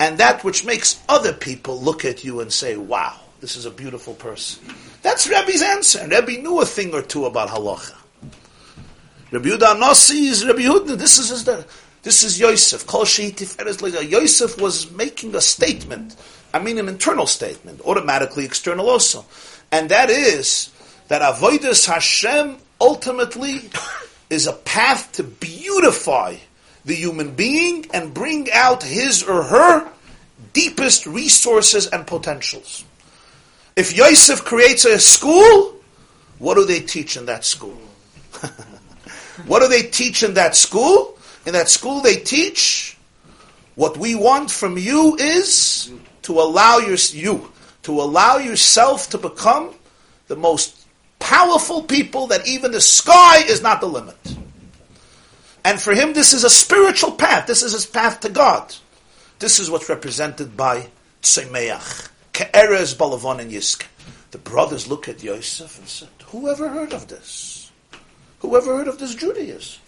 [SPEAKER 2] And that which makes other people look at you and say, wow, this is a beautiful person. That's Rebbe's answer. And Rebbe knew a thing or two about halacha. Rabbi Yehuda Nasi is Rabbi Yehuda. This is his, this is Yosef. Yosef was making a statement. I mean an internal statement, automatically external also. And that is that avodas Hashem ultimately is a path to beautify the human being and bring out his or her deepest resources and potentials. If Yosef creates a school, what do they teach in that school? what do they teach in that school? In that school, they teach what we want from you is to allow your, you to allow yourself to become the most powerful people that even the sky is not the limit. And for him, this is a spiritual path. This is his path to God. This is what's represented by Tzemeach, Ke'erez Balavon and Yisk. The brothers look at Yosef and said, Who ever heard of this? Who ever heard of this Judaism?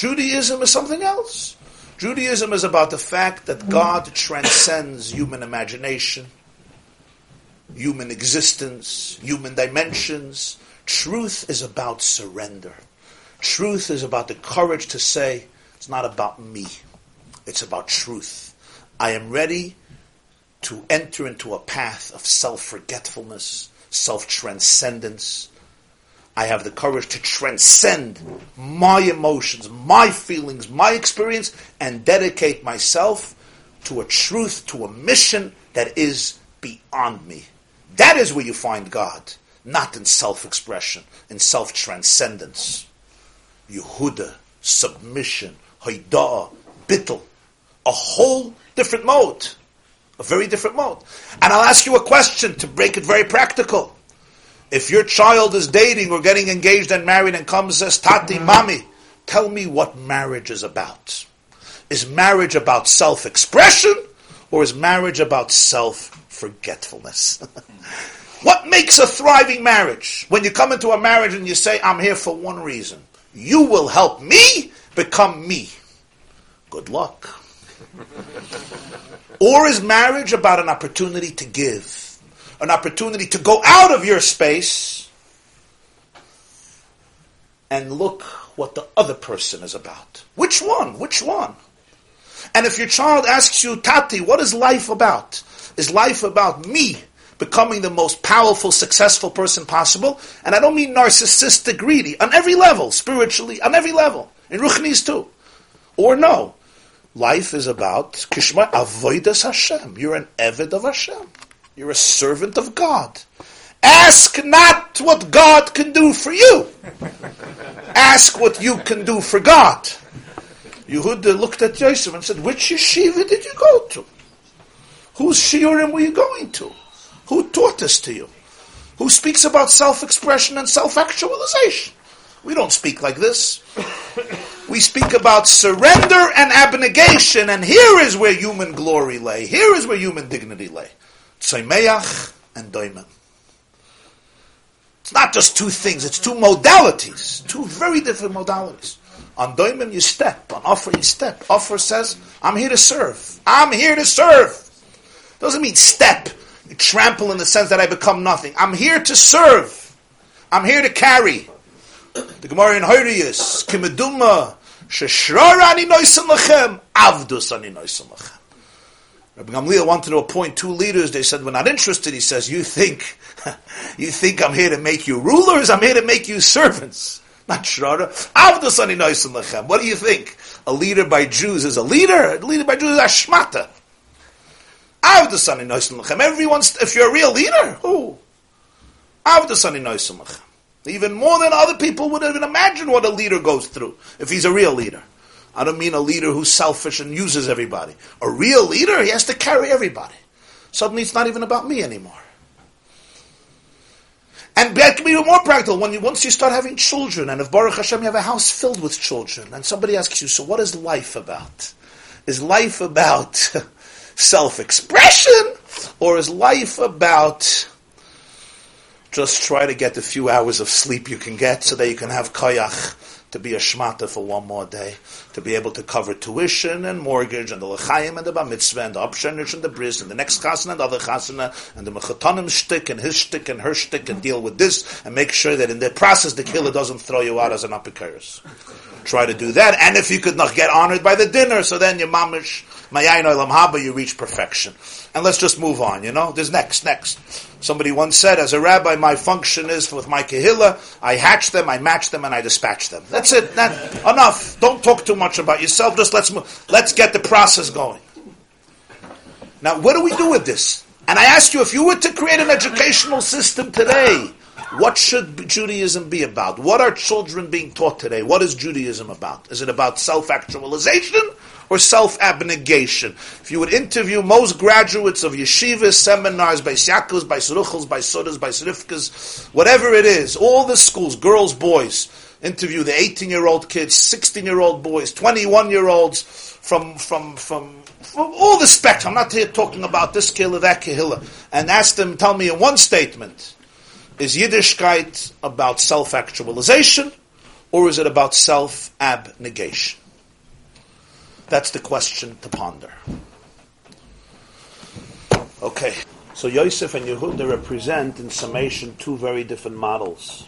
[SPEAKER 2] Judaism is something else. Judaism is about the fact that mm. God transcends human imagination human existence, human dimensions. Truth is about surrender. Truth is about the courage to say, it's not about me, it's about truth. I am ready to enter into a path of self forgetfulness, self transcendence. I have the courage to transcend my emotions, my feelings, my experience, and dedicate myself to a truth, to a mission that is beyond me. That is where you find God, not in self-expression, in self-transcendence. Yehuda, submission, haidah, bittel, a whole different mode, a very different mode. And I'll ask you a question to break it very practical. If your child is dating or getting engaged and married and comes and says, Tati, mm-hmm. Mami, tell me what marriage is about. Is marriage about self-expression or is marriage about self-forgetfulness? What makes a thriving marriage? When you come into a marriage and you say, I'm here for one reason. You will help me become me. Good luck. or is marriage about an opportunity to give? An opportunity to go out of your space and look what the other person is about. Which one? Which one? And if your child asks you, Tati, what is life about? Is life about me becoming the most powerful, successful person possible? And I don't mean narcissistic, greedy, on every level, spiritually, on every level, in Ruchnis too. Or no, life is about Kishma Avoidas Hashem. You're an Eved of Hashem. You're a servant of God. Ask not what God can do for you. Ask what you can do for God. Yehuda looked at Yosef and said, Which yeshiva did you go to? Whose shiurim were you going to? Who taught this to you? Who speaks about self-expression and self-actualization? We don't speak like this. We speak about surrender and abnegation, and here is where human glory lay. Here is where human dignity lay. Tzaimeach and Doimen. It's not just two things, it's two modalities. Two very different modalities. On Doimim you step, on Afar you step. Afar says, I'm here to serve. I'm here to serve. Doesn't mean step, trample in the sense that I become nothing. I'm here to serve. I'm here to carry. The Gemara in Horayos, Kimeduma, Sheshrara ani noisim lachem, Avdus ani noisim lachem. Rabbi Gamliel wanted to appoint two leaders. They said, we're not interested. He says, you think, you think I'm here to make you rulers? I'm here to make you servants. Not shrara. What do you think? A leader by Jews is a leader? A leader by Jews is a shmata. Everyone's, if you're a real leader, who? Even more than other people would even imagine what a leader goes through if he's a real leader. I don't mean a leader who's selfish and uses everybody. A real leader, he has to carry everybody. Suddenly it's not even about me anymore. And that can be even more practical when you once you start having children, and if Baruch Hashem you have a house filled with children, and somebody asks you, so what is life about? Is life about self-expression, or is life about just try to get the few hours of sleep you can get so that you can have kayach to be a shmata for one more day, to be able to cover tuition and mortgage and the lechayim and the bar mitzvah and the upshenish and the bris and the next chasana and the other chasana and the mechatanim shtick and his shtick and her shtick and deal with this and make sure that in the process the killer doesn't throw you out as an apikaris. Try to do that, and if you could not get honored by the dinner, so then your mamish mayayin olam haba, you reach perfection. And let's just move on. You know, there's next, next. Somebody once said, as a rabbi, my function is with my kehillah, I hatch them, I match them, and I dispatch them. That's it. That, enough. Don't talk too much about yourself. Just let's move. let's get the process going. Now, what do we do with this? And I ask you, if you were to create an educational system today, what should Judaism be about? What are children being taught today? What is Judaism about? Is it about self-actualization or self-abnegation? If you would interview most graduates of yeshivas, seminars, by Yaakos, by Seruchos, by Sodas, by Serifkas, whatever it is, all the schools, girls, boys, interview the 18-year-old kids, 16-year-old boys, 21-year-olds from, from, from, from all the spectrum. I'm not here talking about this killer, that killer, and ask them, tell me in one statement, is Yiddishkeit about self-actualization, or is it about self-abnegation? That's the question to ponder. Okay, so Yosef and Yehuda represent, in summation, two very different models,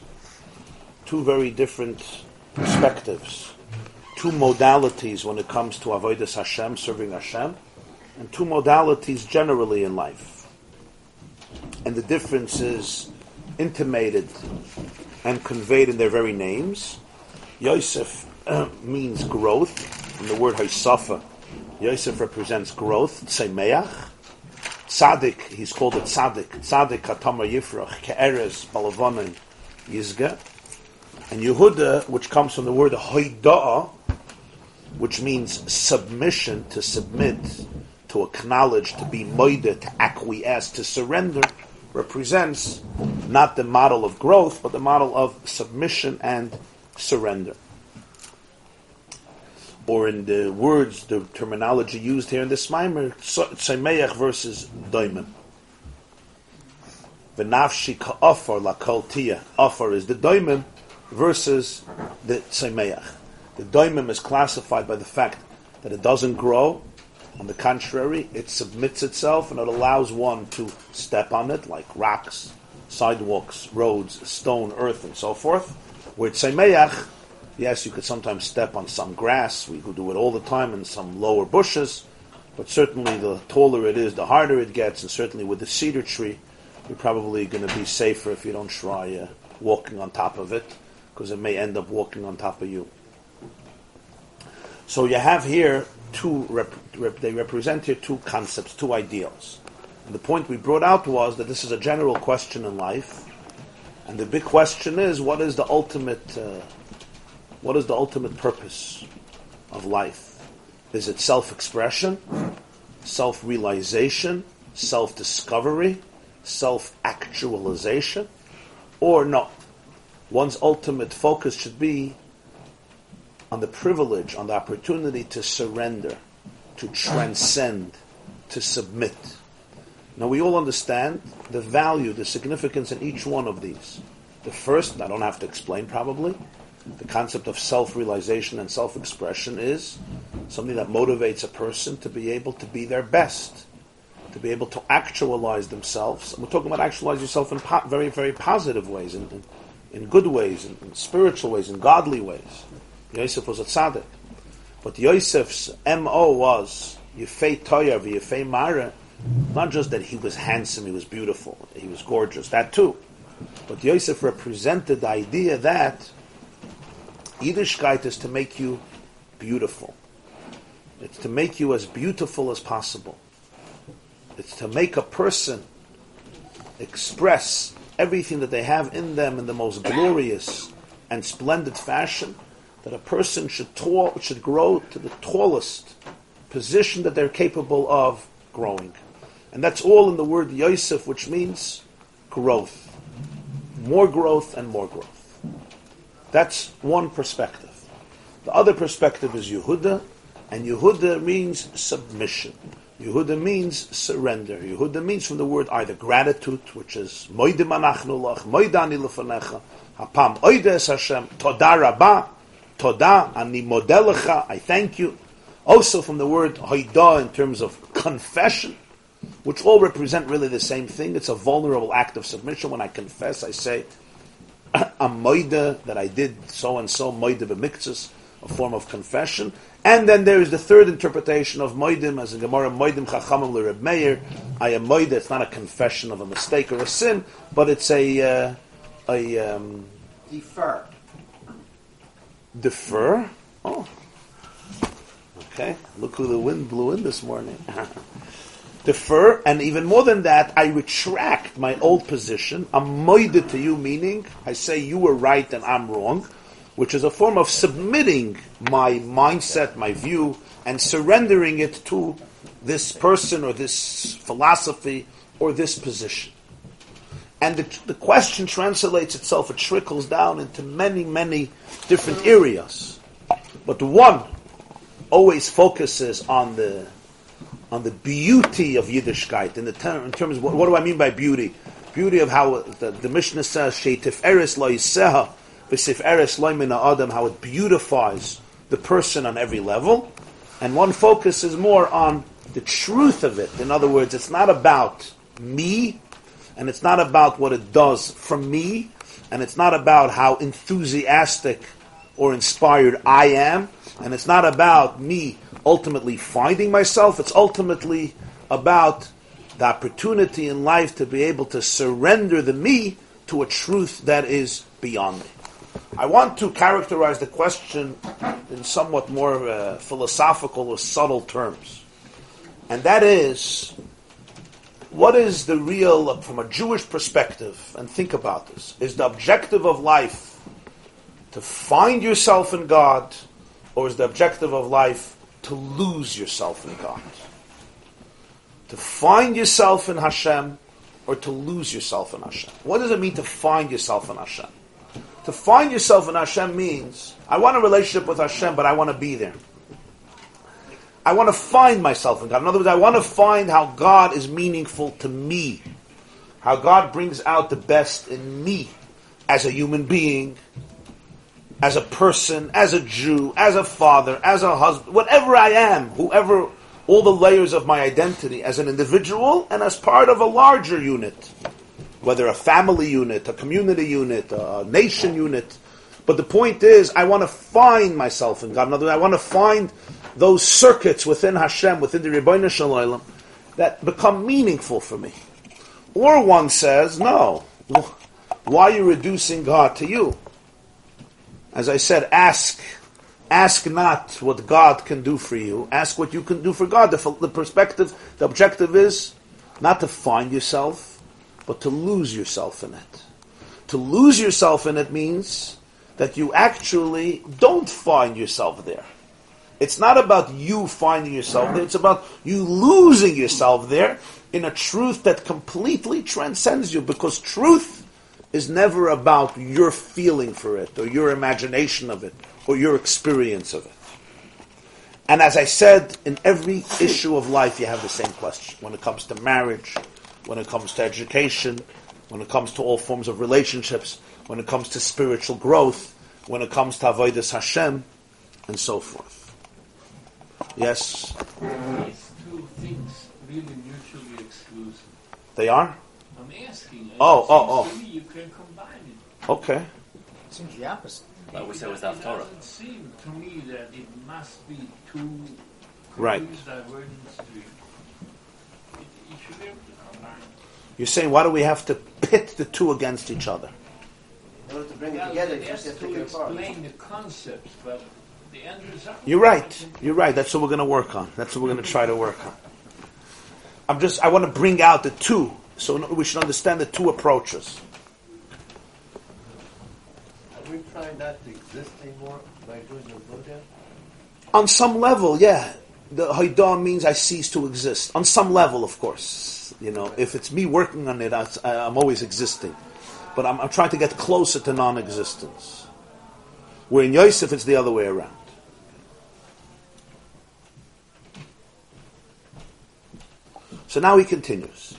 [SPEAKER 2] two very different perspectives, two modalities when it comes to avodas Hashem, serving Hashem, and two modalities generally in life. And the difference is intimated and conveyed in their very names. Yosef uh, means growth, from the word Haisafa. Yosef represents growth, Tsemeach. Tzaddik, he's called a Tzaddik. Tzaddik Katama Yifrach, Ke'erez, Balavonin, Yizga. And Yehuda, which comes from the word Hoida'ah, which means submission, to submit, to acknowledge, to be moida, to acquiesce, to surrender, represents not the model of growth, but the model of submission and surrender. Or in the words, the terminology used here in this mimer, Tzemeach versus Doimen. V'nafshi ka'afar lakol tia. Afar is the Doimen versus the Tzemeach. The Doimim is classified by the fact that it doesn't grow, on the contrary, it submits itself and it allows one to step on it, like rocks, sidewalks, roads, stone, earth, and so forth. Where Tzemeach Yes, you could sometimes step on some grass. We could do it all the time in some lower bushes. But certainly, the taller it is, the harder it gets. And certainly, with the cedar tree, you're probably going to be safer if you don't try uh, walking on top of it, because it may end up walking on top of you. So you have here two. Rep- rep- they represent here two concepts, two ideals. And the point we brought out was that this is a general question in life, and the big question is, what is the ultimate? Uh, what is the ultimate purpose of life? Is it self-expression, self-realization, self-discovery, self-actualization, or no? One's ultimate focus should be on the privilege, on the opportunity to surrender, to transcend, to submit. Now we all understand the value, the significance in each one of these. The first, I don't have to explain probably, the concept of self-realization and self-expression is something that motivates a person to be able to be their best, to be able to actualize themselves. And we're talking about actualize yourself in po- very, very positive ways, in, in, in good ways, in, in, spiritual ways, in godly ways. Yosef was a tzaddik. But Yosef's M.O. was Yefei Toya Yefei Mara, not just that he was handsome, he was beautiful, he was gorgeous, that too. But Yosef represented the idea that Yiddishkeit is to make you beautiful. It's to make you as beautiful as possible. It's to make a person express everything that they have in them in the most glorious and splendid fashion. That a person should tall, should grow to the tallest position that they're capable of growing, and that's all in the word Yosef, which means growth, more growth and more growth. That's one perspective. The other perspective is Yehuda, and Yehuda means submission. Yehuda means surrender. Yehuda means from the word either gratitude, which is moidim anachnu lach, moidani lefanecha, hapam oides Hashem, toda rabba, toda ani modelecha, I thank you. Also from the word hoida in terms of confession, which all represent really the same thing. It's a vulnerable act of submission. When I confess, I say, a moida that I did so and so moide b'miktzas, a form of confession. And then there is the third interpretation of moidim, as in Gemara moidim chachamim l'reb meir. I am moide. It's not a confession of a mistake or a sin, but it's a uh, a um,
[SPEAKER 4] Defer.
[SPEAKER 2] defer. Oh, okay. Look who the wind blew in this morning. defer, and even more than that, I retract my old position. I'm moided to you, meaning I say you were right and I'm wrong, which is a form of submitting my mindset, my view, and surrendering it to this person or this philosophy or this position. And the, the question translates itself, it trickles down into many, many different areas. But one always focuses on the on the beauty of Yiddishkeit in the in terms of what, what, do I mean by beauty? Beauty of how the, the Mishnah says Sheitif Eres Lo Yiseha V'Sif Eres Lo Adam how it beautifies the person on every level, and one focuses more on the truth of it. In other words, it's not about me, and it's not about what it does for me, and it's not about how enthusiastic or inspired I am, and it's not about me ultimately finding myself. It's ultimately about the opportunity in life to be able to surrender the me to a truth that is beyond me. I want to characterize the question in somewhat more uh, philosophical or subtle terms. And that is, what is the real, from a Jewish perspective, and think about this, is the objective of life to find yourself in God, or is the objective of life to lose yourself in God. To find yourself in Hashem or to lose yourself in Hashem. What does it mean to find yourself in Hashem? To find yourself in Hashem means I want a relationship with Hashem, but I want to be there. I want to find myself in God. In other words, I want to find how God is meaningful to me, how God brings out the best in me as a human being, as a person, as a Jew, as a father, as a husband, whatever I am, whoever, all the layers of my identity as an individual and as part of a larger unit, whether a family unit, a community unit, a nation unit, But the point is, I want to find myself in God. In other words, I want to find those circuits within Hashem, within the Ribbono Shel Olam, that become meaningful for me. Or one says, no, why are you reducing God to you? As I said, ask, ask not what God can do for you. Ask what you can do for God. The, the perspective, the objective is not to find yourself, but to lose yourself in it. To lose yourself in it means that you actually don't find yourself there. It's not about you finding yourself there, it's about you losing yourself there in a truth that completely transcends you because truth is never about your feeling for it or your imagination of it or your experience of it. And as I said, in every issue of life, you have the same question. When it comes to marriage, when it comes to education, when it comes to all forms of relationships, when it comes to spiritual growth, when it comes to avodas Hashem, and so forth. Yes?
[SPEAKER 6] These two things really mutually exclusive.
[SPEAKER 2] They are?
[SPEAKER 6] I'm asking.
[SPEAKER 2] Oh,
[SPEAKER 6] it
[SPEAKER 2] oh,
[SPEAKER 6] seems
[SPEAKER 2] oh.
[SPEAKER 6] To can combine it.
[SPEAKER 2] Okay.
[SPEAKER 4] Seems the opposite.
[SPEAKER 1] Like we said with
[SPEAKER 6] It
[SPEAKER 1] Daf Torah.
[SPEAKER 6] doesn't seem to me that it must be two
[SPEAKER 2] Right.
[SPEAKER 6] divergent streams. It, you should be able to combine.
[SPEAKER 2] You're saying, why do we have to pit the two against each other?
[SPEAKER 4] In order to bring it together,
[SPEAKER 6] it
[SPEAKER 4] you just
[SPEAKER 6] has
[SPEAKER 4] have to
[SPEAKER 6] to
[SPEAKER 4] take it apart.
[SPEAKER 6] explain the concepts, but the end result.
[SPEAKER 2] You're right. You're right. That's what we're going to work on. That's what we're going to try to work on. I'm just, I want to bring out the two, so we should understand the two approaches.
[SPEAKER 3] Are we trying not to exist anymore by doing the Buddha?
[SPEAKER 2] On some level, yeah. The Haidah means I cease to exist. On some level, of course. You know, if it's me working on it, I, I'm always existing. But I'm, I'm trying to get closer to non existence. Where in Yosef, it's the other way around. So now he continues.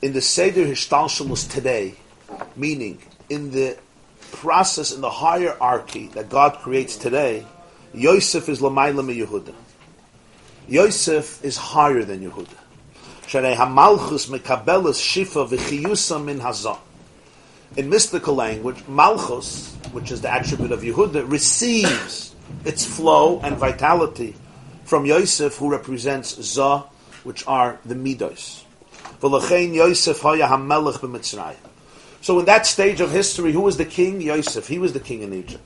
[SPEAKER 2] In the seder hishtalshalus today, meaning in the process, in the hierarchy that God creates today, Yosef is lamayla me Yehuda. Yosef is higher than Yehuda. Sharei hamalchus mekabelas shifa v'chiyusa min hazah. In mystical language, malchus, which is the attribute of Yehuda, receives its flow and vitality from Yosef, who represents Zah, which are the Midos. Yosef. So in that stage of history, who was the king? Yosef. He was the king in Egypt.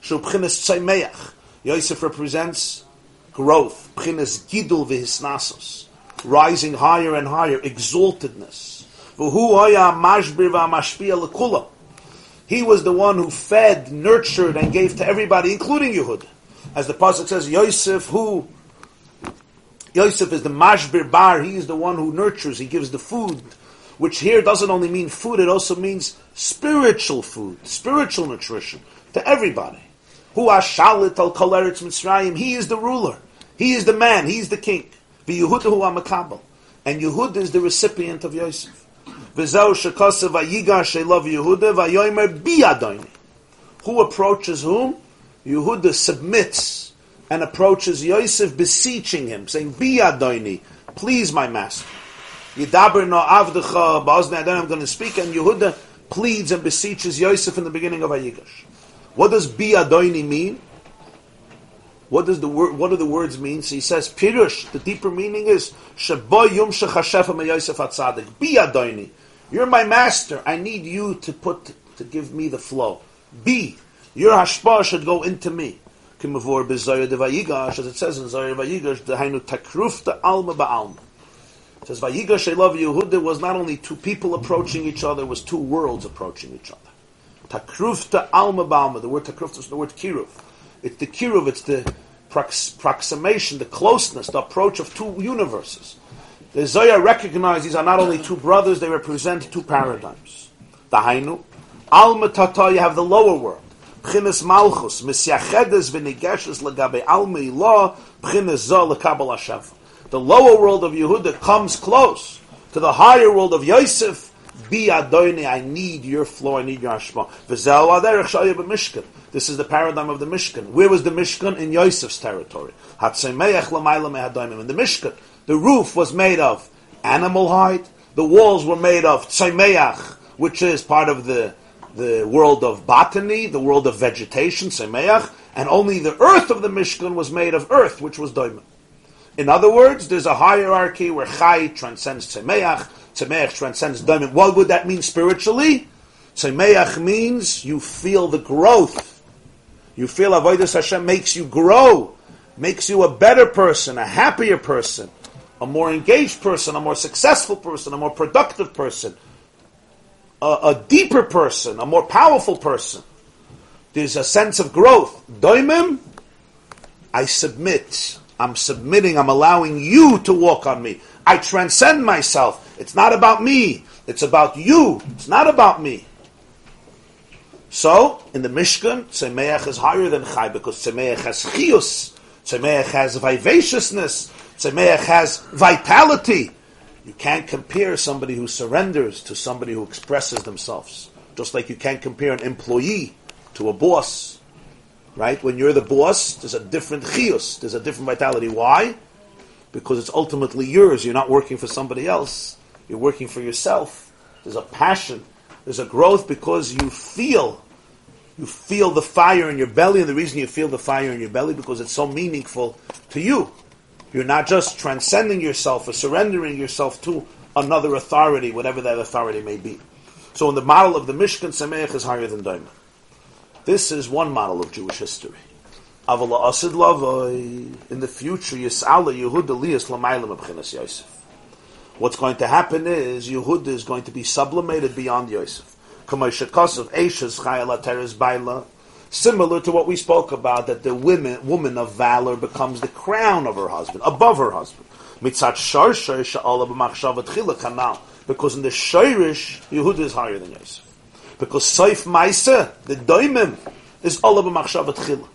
[SPEAKER 2] Shu b'chinas. Yosef represents growth. Gidul v'hisnasos. Rising higher and higher, exaltedness. He was the one who fed, nurtured, and gave to everybody, including Yehuda. As the pasuk says, Yosef, who Yosef is the mashbir bar. He is the one who nurtures. He gives the food, which here doesn't only mean food; it also means spiritual food, spiritual nutrition to everybody. Who ashalit al kol eretz Mitzrayim? He is the ruler. He is the man. He is the king. The Yehuda who amakabel, and Yehuda is the recipient of Yosef. V'zeu shekasa vayigash love Yehuda vayomer biyadoni. Who approaches whom? Yehuda submits and approaches Yosef, beseeching him, saying, Biyadoni, please, my master. Yidaber no avdecha I'm going to speak, and Yehuda pleads and beseeches Yosef in the beginning of Vayigash. What does Biyadoni mean? What does the word? What do the words mean? So he says, Pirush. The deeper meaning is Shabo Yom Shechashefa Yosef Atzadik. Be Adoini. You're my master. I need you to put to give me the flow. Be your hashpah should go into me. Kimavor bezoyer de Vayigash, as it says in Zoyer Vayigash, the Hainu Takrufta Alma Ba'alma. It says Vayigash I love Yehuda was not only two people approaching each other, it was two worlds approaching each other. Takrufta Alma Ba'alma. The word Takrufta is the word Kiruv. It's the kiruv, it's the prox- proximation, the closeness, the approach of two universes. The Zoya recognizes these are not only two brothers, they represent two paradigms. The Hainu, Alma Tata, you have the lower world. B'chinas Malchus, Misyachedes B'chinas. The lower world of Yehuda comes close to the higher world of Yosef. Be Adoini, I need your flow, I need your Hashma. This is the paradigm of the Mishkan. Where was the Mishkan? In Yosef's territory. In the Mishkan, the roof was made of animal hide, The walls were made of tzemeach, which is part of the the world of botany, the world of vegetation, tzemeach, and only the earth of the Mishkan was made of earth, which was doimim. In other words, there's a hierarchy where chai transcends tzemeach, tzemeach transcends doimim. What would that mean spiritually? Tzemeach means you feel the growth. You feel avodas Hashem makes you grow, makes you a better person, a happier person, a more engaged person, a more successful person, a more productive person, a, a deeper person, a more powerful person. There's a sense of growth. Doimim, I submit. I'm submitting. I'm allowing you to walk on me. I transcend myself. It's not about me. It's about you. It's not about me. So, in the Mishkan, Tzemeach is higher than Chai because Tzemeach has chius. Tzemeach has vivaciousness. Tzemeach has vitality. You can't compare somebody who surrenders to somebody who expresses themselves. Just like you can't compare an employee to a boss. Right? When you're the boss, there's a different chius, there's a different vitality. Why? Because it's ultimately yours. You're not working for somebody else. You're working for yourself. There's a passion. There's a growth because you feel you feel the fire in your belly, and the reason you feel the fire in your belly because it's so meaningful to you. You're not just transcending yourself or surrendering yourself to another authority, whatever that authority may be. So, in the model of the Mishkan, Tzemeach is higher than Daima. This is one model of Jewish history. In the future, Yis'ala Yehuda Liyas Lamaylam Abchinas Yosef. What's going to happen is Yehuda is going to be sublimated beyond Yosef. Baila, similar to what we spoke about, that the women, woman of valor becomes the crown of her husband, above her husband. Because in the Shirish, Yehuda is higher than Yosef. Because Saif Maisa, the Doimim, is Allah B'machshavat Chila.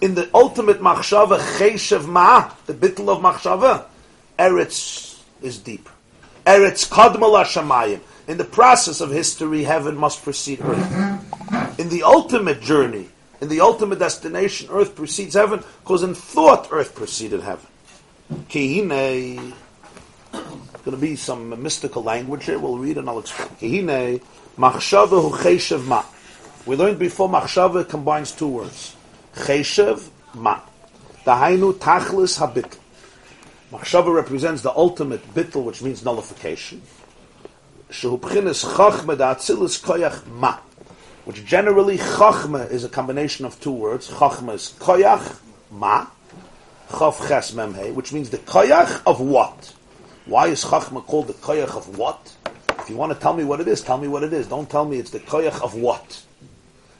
[SPEAKER 2] In the ultimate Machshava, Cheshev Ma, the bittul of Machshava, Eretz is deep. Eretz Kadmal Hashamayim. In the process of history, heaven must precede earth. In the ultimate journey, in the ultimate destination, earth precedes heaven, because in thought, earth preceded heaven. Kihine, going to be some mystical language here. We'll read and I'll explain. Kihine, machshava hu cheshev ma. We learned before machshava combines two words. Cheshev ma. Dahainu tachlis habitl. Machshava represents the ultimate bitl, which means nullification. Shehu b'chinas chachma da'atzilis koyach ma. Which generally chachma is a combination of two words. Chachma is koyach ma. Chav ches memhe, which means the koyach of what? Why is chachma called the koyach of what? If you want to tell me what it is, tell me what it is. Don't tell me it's the koyach of what.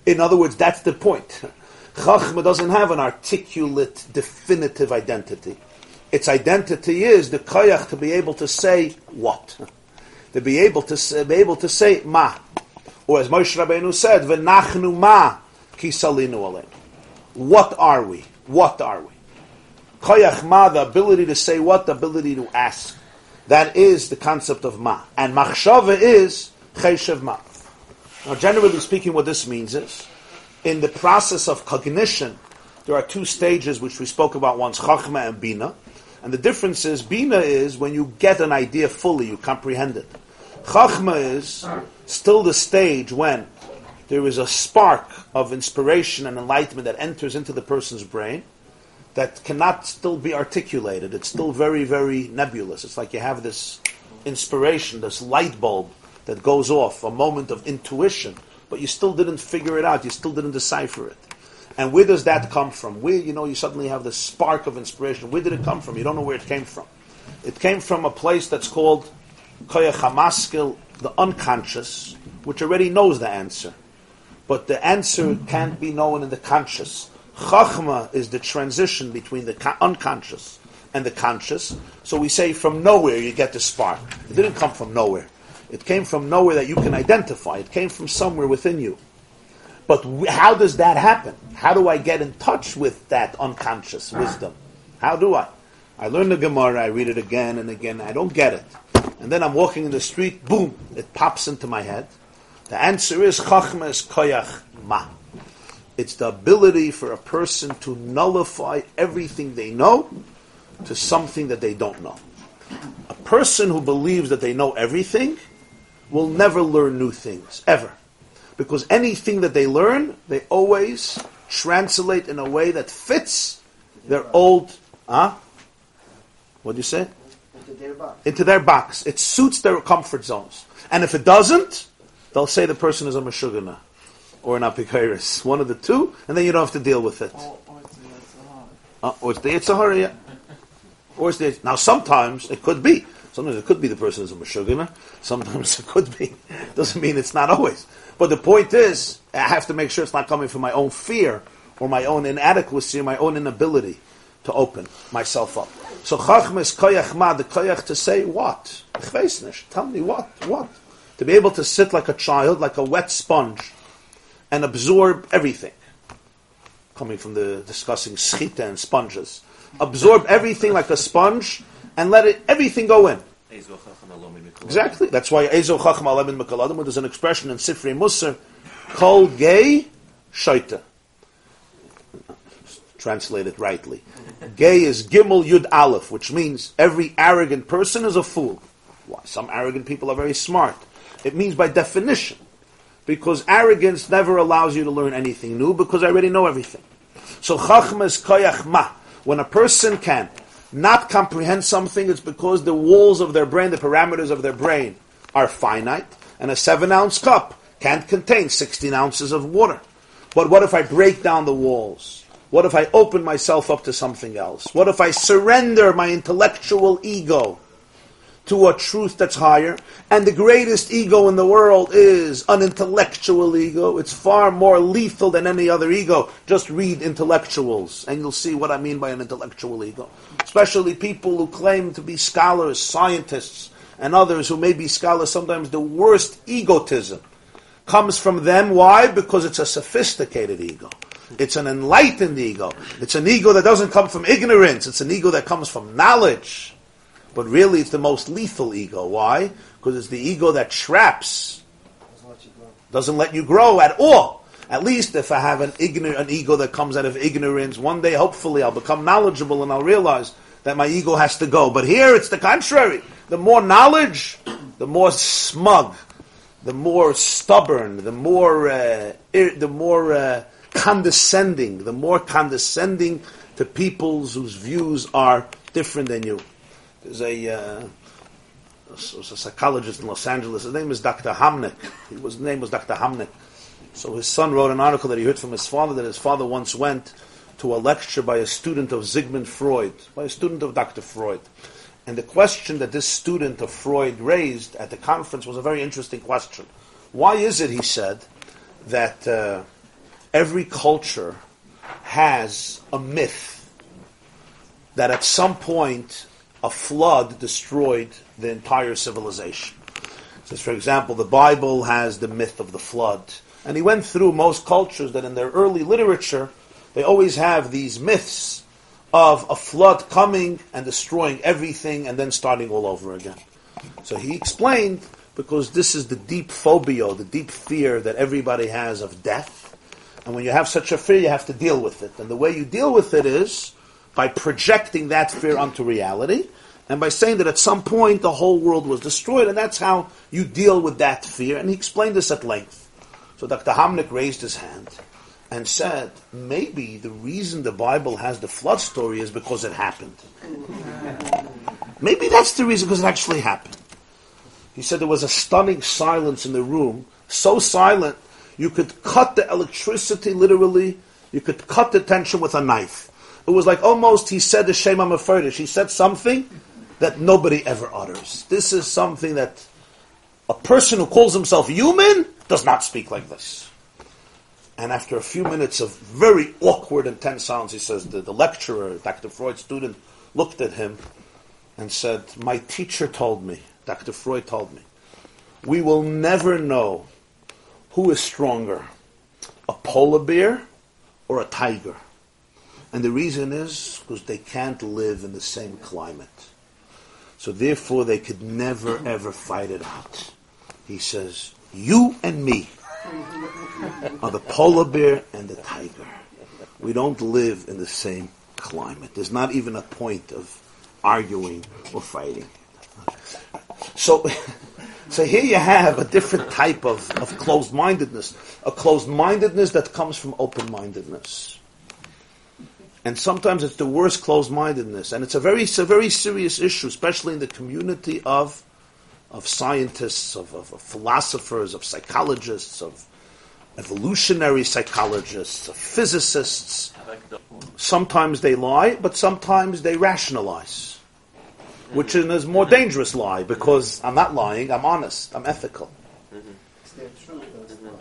[SPEAKER 2] In other words, that's the point. Chachma doesn't have an articulate, definitive identity. Its identity is the koyach to be able to say what, to be able to say, be able to say ma, or as Moshe Rabbeinu said, "V'nachnu ma kisalinu aleinu." What are we? What are we? Koyach ma, the ability to say what, the ability to ask. That is the concept of ma, and machshava is cheshev ma. Now, generally speaking, what this means is, in the process of cognition, there are two stages which we spoke about once, chachma and bina. And the difference is, bina is when you get an idea fully, you comprehend it. Chachma is still the stage when there is a spark of inspiration and enlightenment that enters into the person's brain that cannot still be articulated. It's still very, very nebulous. It's like you have this inspiration, this light bulb that goes off, a moment of intuition, but you still didn't figure it out. You still didn't decipher it. And where does that come from? Where, you know, you suddenly have this spark of inspiration. Where did it come from? You don't know where it came from. It came from a place that's called Koyach HaMaskil, the unconscious, which already knows the answer. But the answer can't be known in the conscious. Chachma is the transition between the co- unconscious and the conscious. So we say from nowhere you get the spark. It didn't come from nowhere. It came from nowhere that you can identify. It came from somewhere within you. But how does that happen? How do I get in touch with that unconscious wisdom? How do I? I learn the Gemara, I read it again and again, I don't get it. And then I'm walking in the street, boom, it pops into my head. The answer is Chachma is Koyach Ma. It's the ability for a person to nullify everything they know to something that they don't know. A person who believes that they know everything will never learn new things, ever. Because anything that they learn, they always translate in a way that fits their old, huh? What do you say?
[SPEAKER 4] Into their box.
[SPEAKER 2] Into their box. It suits their comfort zones. And if it doesn't, they'll say the person is a Meshugana or an Apikairis. One of the two, and then you don't have to deal with it.
[SPEAKER 6] Or, or it's the Yetzirah.
[SPEAKER 2] Uh, or it's the Yetzer Hara, yeah. Or it's the, now sometimes it could be. Sometimes it could be the person is a Meshugana. Sometimes it could be. Doesn't mean it's not always. But the point is, I have to make sure it's not coming from my own fear or my own inadequacy or my own inability to open myself up. So Chachma is koyach ma, the koyach to say what? Tell me what? What? To be able to sit like a child, like a wet sponge, and absorb everything. Coming from the discussing schita and sponges. Absorb everything like a sponge and let it everything go in. Exactly. That's why Ezo Chacham Alemin Mekaladim, there's an expression in Sifrei Musar, Kol Gay Shaita. Translate it rightly. Gay is Gimel Yud Aleph, which means every arrogant person is a fool. Why? Some arrogant people are very smart. It means by definition. Because arrogance never allows you to learn anything new because I already know everything. So Chachma is Koyach Ma. When a person can not comprehend something, it's because the walls of their brain, the parameters of their brain, are finite, and a seven ounce cup can't contain 16 ounces of water. But what if I break down the walls? What if I open myself up to something else? What if I surrender my intellectual ego to a truth that's higher? And the greatest ego in the world is an intellectual ego. It's far more lethal than any other ego. Just read intellectuals, and you'll see what I mean by an intellectual ego. Especially people who claim to be scholars, scientists, and others who may be scholars, sometimes the worst egotism comes from them. Why? Because it's a sophisticated ego. It's an enlightened ego. It's an ego that doesn't come from ignorance. It's an ego that comes from knowledge. But really, it's the most lethal ego. Why? Because it's the ego that traps,
[SPEAKER 4] Doesn't let you grow.
[SPEAKER 2] doesn't let you grow at all. At least if I have an, ignor- an ego that comes out of ignorance, one day, hopefully, I'll become knowledgeable and I'll realize that my ego has to go. But here, it's the contrary. The more knowledge, the more smug, the more stubborn, the more, uh, ir- the more uh, condescending, the more condescending to peoples whose views are different than you. There's a, uh, a, psychologist in Los Angeles. His name is Dr. Hamnick. His name was Dr. Hamnick. So his son wrote an article that he heard from his father that his father once went to a lecture by a student of Sigmund Freud, by a student of Dr. Freud. And the question that this student of Freud raised at the conference was a very interesting question. Why is it, he said, that uh, every culture has a myth that at some point a flood destroyed the entire civilization? Says, for example, the Bible has the myth of the flood. And he went through most cultures that in their early literature, they always have these myths of a flood coming and destroying everything and then starting all over again. So he explained because this is the deep phobia, the deep fear that everybody has of death. And when you have such a fear, you have to deal with it. And the way you deal with it is by projecting that fear onto reality and by saying that at some point the whole world was destroyed, and that's how you deal with that fear. And he explained this at length. So Dr. Hamnick raised his hand and said, maybe the reason the Bible has the flood story is because it happened. Maybe that's the reason, because it actually happened. He said there was a stunning silence in the room, so silent you could cut the electricity literally, you could cut the tension with a knife. It was like almost he said the Shem HaMeforash. He said something that nobody ever utters. This is something that a person who calls himself human does not speak like this. And after a few minutes of very awkward and tense silence, he says, the, the lecturer, Dr. Freud's student, looked at him and said, My teacher told me, Dr. Freud told me, we will never know who is stronger, a polar bear or a tiger. And the reason is because they can't live in the same climate. So therefore they could never ever fight it out. He says, You and me are the polar bear and the tiger. We don't live in the same climate. There's not even a point of arguing or fighting. So, so here you have a different type of, of closed-mindedness, a closed-mindedness that comes from open-mindedness. And sometimes it's the worst closed-mindedness, and it's a very, it's a very serious issue, especially in the community of, of scientists, of, of, of philosophers, of psychologists, of evolutionary psychologists, of physicists. Sometimes they lie, but sometimes they rationalize, which is a more dangerous lie because I'm not lying, I'm honest, I'm ethical.
[SPEAKER 4] Not.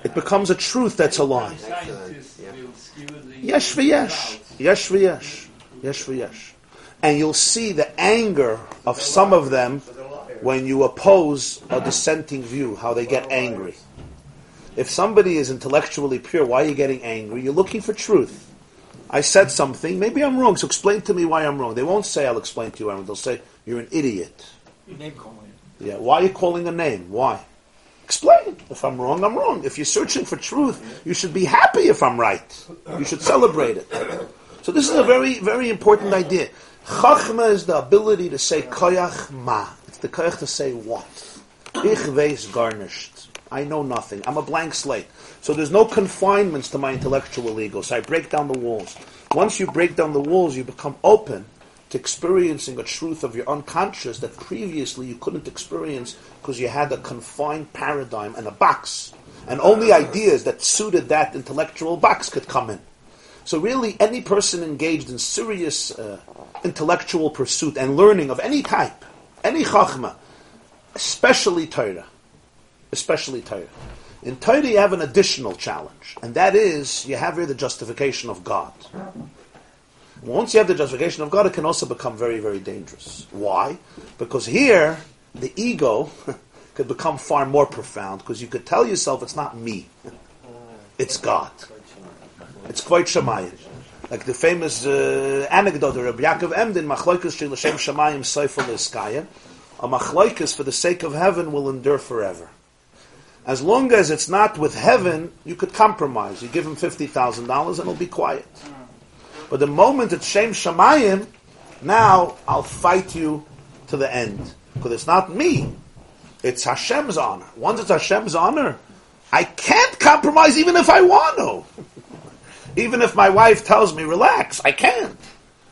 [SPEAKER 2] It becomes a truth that's a lie. Yesh v'yesh. Yesh v'yesh. Yesh. And you'll see the anger of some of them when you oppose a dissenting view, how they get angry. If somebody is intellectually pure, why are you getting angry? You're looking for truth. I said something, maybe I'm wrong, so explain to me why I'm wrong. They won't say, I'll explain to you. They'll say, you're an idiot.
[SPEAKER 6] name calling.
[SPEAKER 2] Yeah, why are you calling a name? Why? Explain. If I'm wrong, I'm wrong. If you're searching for truth, you should be happy if I'm right. You should celebrate it. So this is a very, very important idea. Chachma is the ability to say koyach ma. It's the koyach to say what. Ich weiß garnished. I know nothing. I'm a blank slate. So there's no confinements to my intellectual ego. So I break down the walls. Once you break down the walls, you become open to experiencing a truth of your unconscious that previously you couldn't experience because you had a confined paradigm and a box. And only ideas that suited that intellectual box could come in. So really, any person engaged in serious uh, intellectual pursuit and learning of any type, any chachma, especially Torah, especially Torah. In Torah, you have an additional challenge, and that is you have here the justification of God. Once you have the justification of God, it can also become very, very dangerous. Why? Because here, the ego could become far more profound because you could tell yourself it's not me, it's God. It's quite Shemayim. Like the famous uh, anecdote of Rabbi Yaakov Emden, Machloikas Shel Hashem Shemayim Seifel Iskaya, a machloikas for the sake of heaven will endure forever. As long as it's not with heaven, you could compromise. You give him fifty thousand dollars and it'll be quiet. But the moment it's Shem Shemayim, now I'll fight you to the end because it's not me; it's Hashem's honor. Once it's Hashem's honor, I can't compromise even if I want to. even if my wife tells me relax, I can't.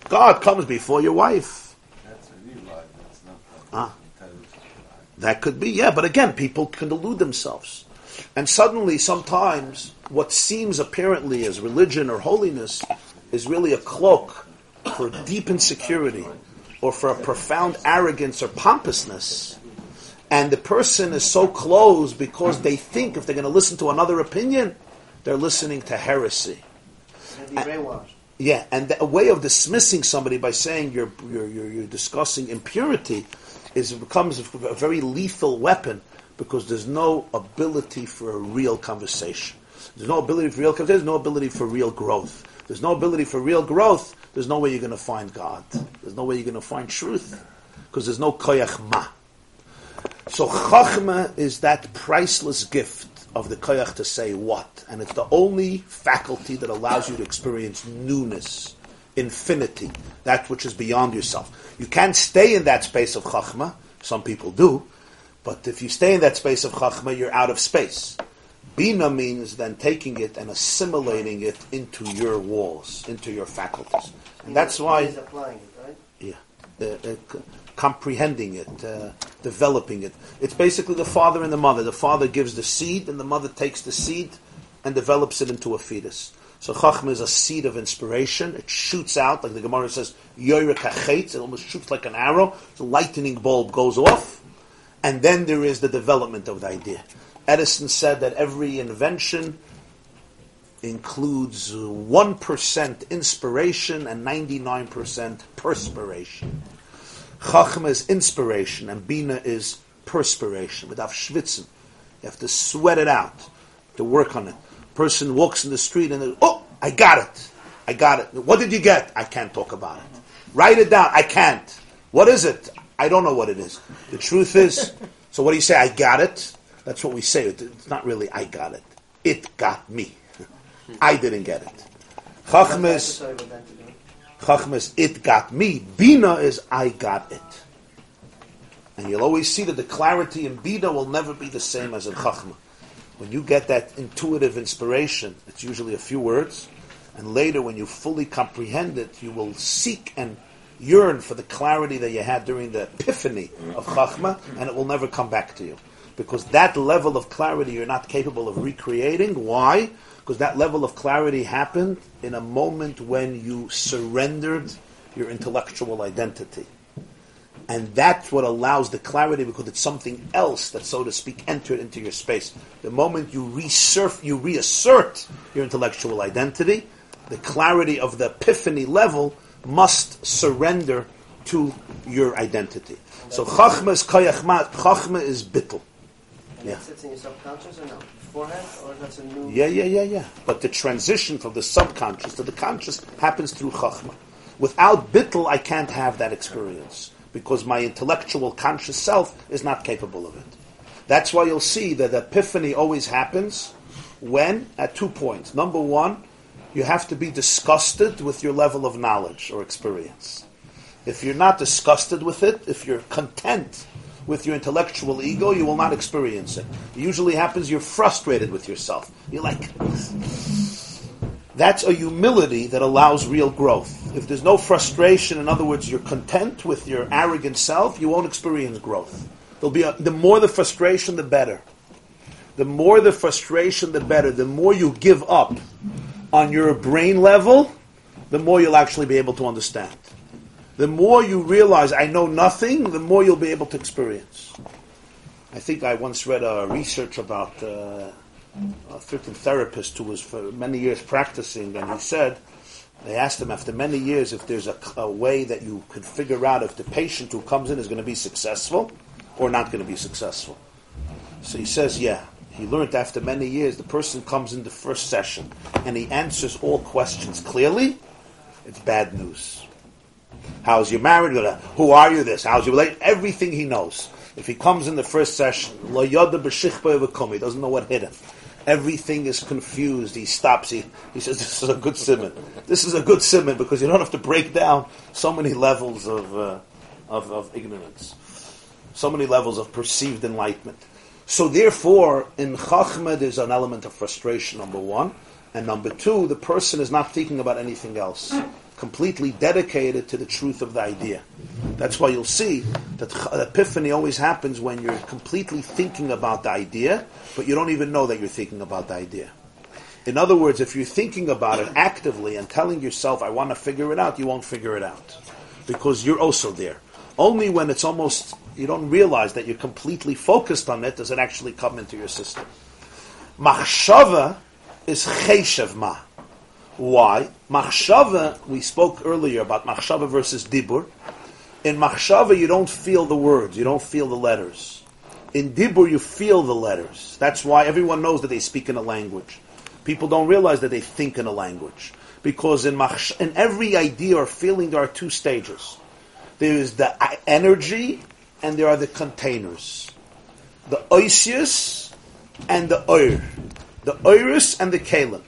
[SPEAKER 2] God comes before your wife.
[SPEAKER 3] That's a real lie. That's not
[SPEAKER 2] Ah.
[SPEAKER 3] the intelligent lie.
[SPEAKER 2] That could be, yeah, but again, people can delude themselves. And suddenly, sometimes, what seems apparently as religion or holiness is really a cloak for deep insecurity or for a profound arrogance or pompousness. And the person is so closed because they think if they're going to listen to another opinion, they're listening to heresy.
[SPEAKER 4] And.
[SPEAKER 2] Yeah, and the, a way of dismissing somebody by saying you're, you're, you're, you're discussing impurity is becomes a, a very lethal weapon because there's no ability for a real conversation. There's no ability for real conversation, there's no ability for real growth. There's no ability for real growth, there's no way you're going to find God. There's no way you're going to find truth because there's no koyach ma. So chachma is that priceless gift of the koyach to say what, and it's the only faculty that allows you to experience newness, infinity, that which is beyond yourself. You can't stay in that space of chachma. Some people do, but if you stay in that space of chachma, you're out of space. Bina means then taking it and assimilating it into your walls, into your faculties, and that's why
[SPEAKER 4] He's applying it, right?
[SPEAKER 2] yeah, uh, comprehending it, uh, developing it. It's basically the father and the mother. The father gives the seed, and the mother takes the seed and develops it into a fetus. So Chachma is a seed of inspiration. It shoots out, like the Gemara says, Yoyrek. It almost shoots like an arrow. The lightning bulb goes off, and then there is the development of the idea. Edison said that every invention includes uh, 1% inspiration and 99% perspiration. Chachma is inspiration and Bina is perspiration. Without schwitzen. You have to sweat it out to work on it. Person walks in the street and oh, I got it. I got it. What did you get? I can't talk about it. Write it down. I can't. What is it? I don't know what it is. The truth is, so what do you say? I got it. That's what we say. It's not really I got it. It got me. I didn't get it. Chachma
[SPEAKER 4] That's
[SPEAKER 2] is,
[SPEAKER 4] the story with that to do.
[SPEAKER 2] Chachma is it got me. Bina is I got it. And you'll always see that the clarity in Bina will never be the same as in Chachma. When you get that intuitive inspiration, it's usually a few words, and later when you fully comprehend it, you will seek and yearn for the clarity that you had during the epiphany of Chachma, and it will never come back to you. Because that level of clarity you're not capable of recreating. Why? Because that level of clarity happened in a moment when you surrendered your intellectual identity. And that's what allows the clarity because it's something else that, so to speak, entered into your space. The moment you resurf, you reassert your intellectual identity, the clarity of the epiphany level must surrender to your identity. So chachma is koyachma, chachma is bittel.
[SPEAKER 4] And
[SPEAKER 2] Yeah.
[SPEAKER 4] that sits in your subconscious or no? Beforehand, or that's a new.
[SPEAKER 2] Yeah, yeah, yeah, yeah. But the transition from the subconscious to the conscious happens through chachma. Without bittel, I can't have that experience because my intellectual conscious self is not capable of it. That's why you'll see that epiphany always happens when at two points. Number one, you have to be disgusted with your level of knowledge or experience. If you're not disgusted with it, if you're content with your intellectual ego, you will not experience it. It usually happens you're frustrated with yourself. You're like, that's a humility that allows real growth. If there's no frustration, in other words, you're content with your arrogant self, you won't experience growth. There'll be a, the more the frustration, the better. The more the frustration, the better. The more you give up on your brain level, the more you'll actually be able to understand. The more you realize I know nothing, the more you'll be able to experience. I think I once read a research about uh, a certain therapist who was for many years practicing, and he said they asked him after many years if there's a, a way that you could figure out if the patient who comes in is going to be successful or not going to be successful. So he says, yeah. He learned after many years, the person comes in the first session and he answers all questions clearly. It's bad news. How's your marriage? Who are you? This. How's your relation? Everything he knows. If he comes in the first session, he doesn't know what hit him. Everything is confused. He stops. He, he says, "This is a good simon. This is a good simon because you don't have to break down so many levels of uh, of, of ignorance, so many levels of perceived enlightenment." So therefore, in Chachma, there's an element of frustration, number one. And number two, the person is not thinking about anything else. Completely dedicated to the truth of the idea. That's why you'll see that epiphany always happens when you're completely thinking about the idea, but you don't even know that you're thinking about the idea. In other words, if you're thinking about it actively and telling yourself, I want to figure it out, you won't figure it out. Because you're also there. Only when it's almost, you don't realize that you're completely focused on it does it actually come into your system. Machshava is cheshev ma. Why? Machshava, we spoke earlier about Machshava versus Dibur. In Machshava, you don't feel the words, you don't feel the letters. In Dibur, you feel the letters. That's why everyone knows that they speak in a language. People don't realize that they think in a language. Because in, machsh- in every idea or feeling, there are two stages. There is the energy, and there are the containers. The oisius and the oir. The oiris and the kalim.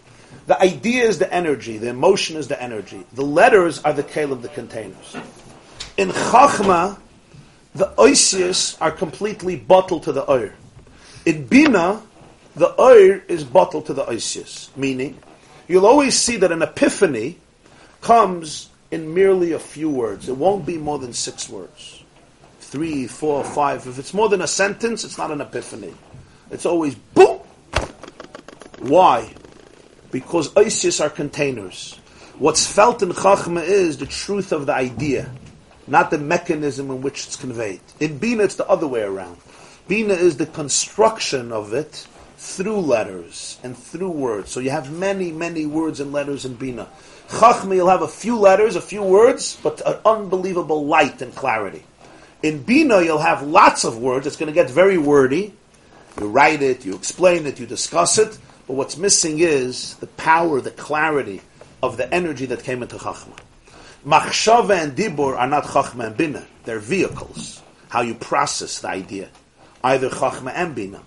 [SPEAKER 2] The idea is the energy, the emotion is the energy. The letters are the kale of the containers. In Chachma, the oisius are completely batel to the oir. In Bina, the oir is batel to the oisius, meaning you'll always see that an epiphany comes in merely a few words. It won't be more than six words. Three, four, five. If it's more than a sentence, it's not an epiphany. It's always boom. Why? Because oisius are containers. What's felt in Chachma is the truth of the idea, not the mechanism in which it's conveyed. In Bina, it's the other way around. Bina is the construction of it through letters and through words. So you have many, many words and letters in Bina. Chachma, you'll have a few letters, a few words, but an unbelievable light and clarity. In Bina, you'll have lots of words. It's going to get very wordy. You write it, you explain it, you discuss it, but what's missing is the power, the clarity of the energy that came into Chachma. Machshava and Dibur are not Chachma and Bina. They're vehicles. How you process the idea. Either Chachma and Bina.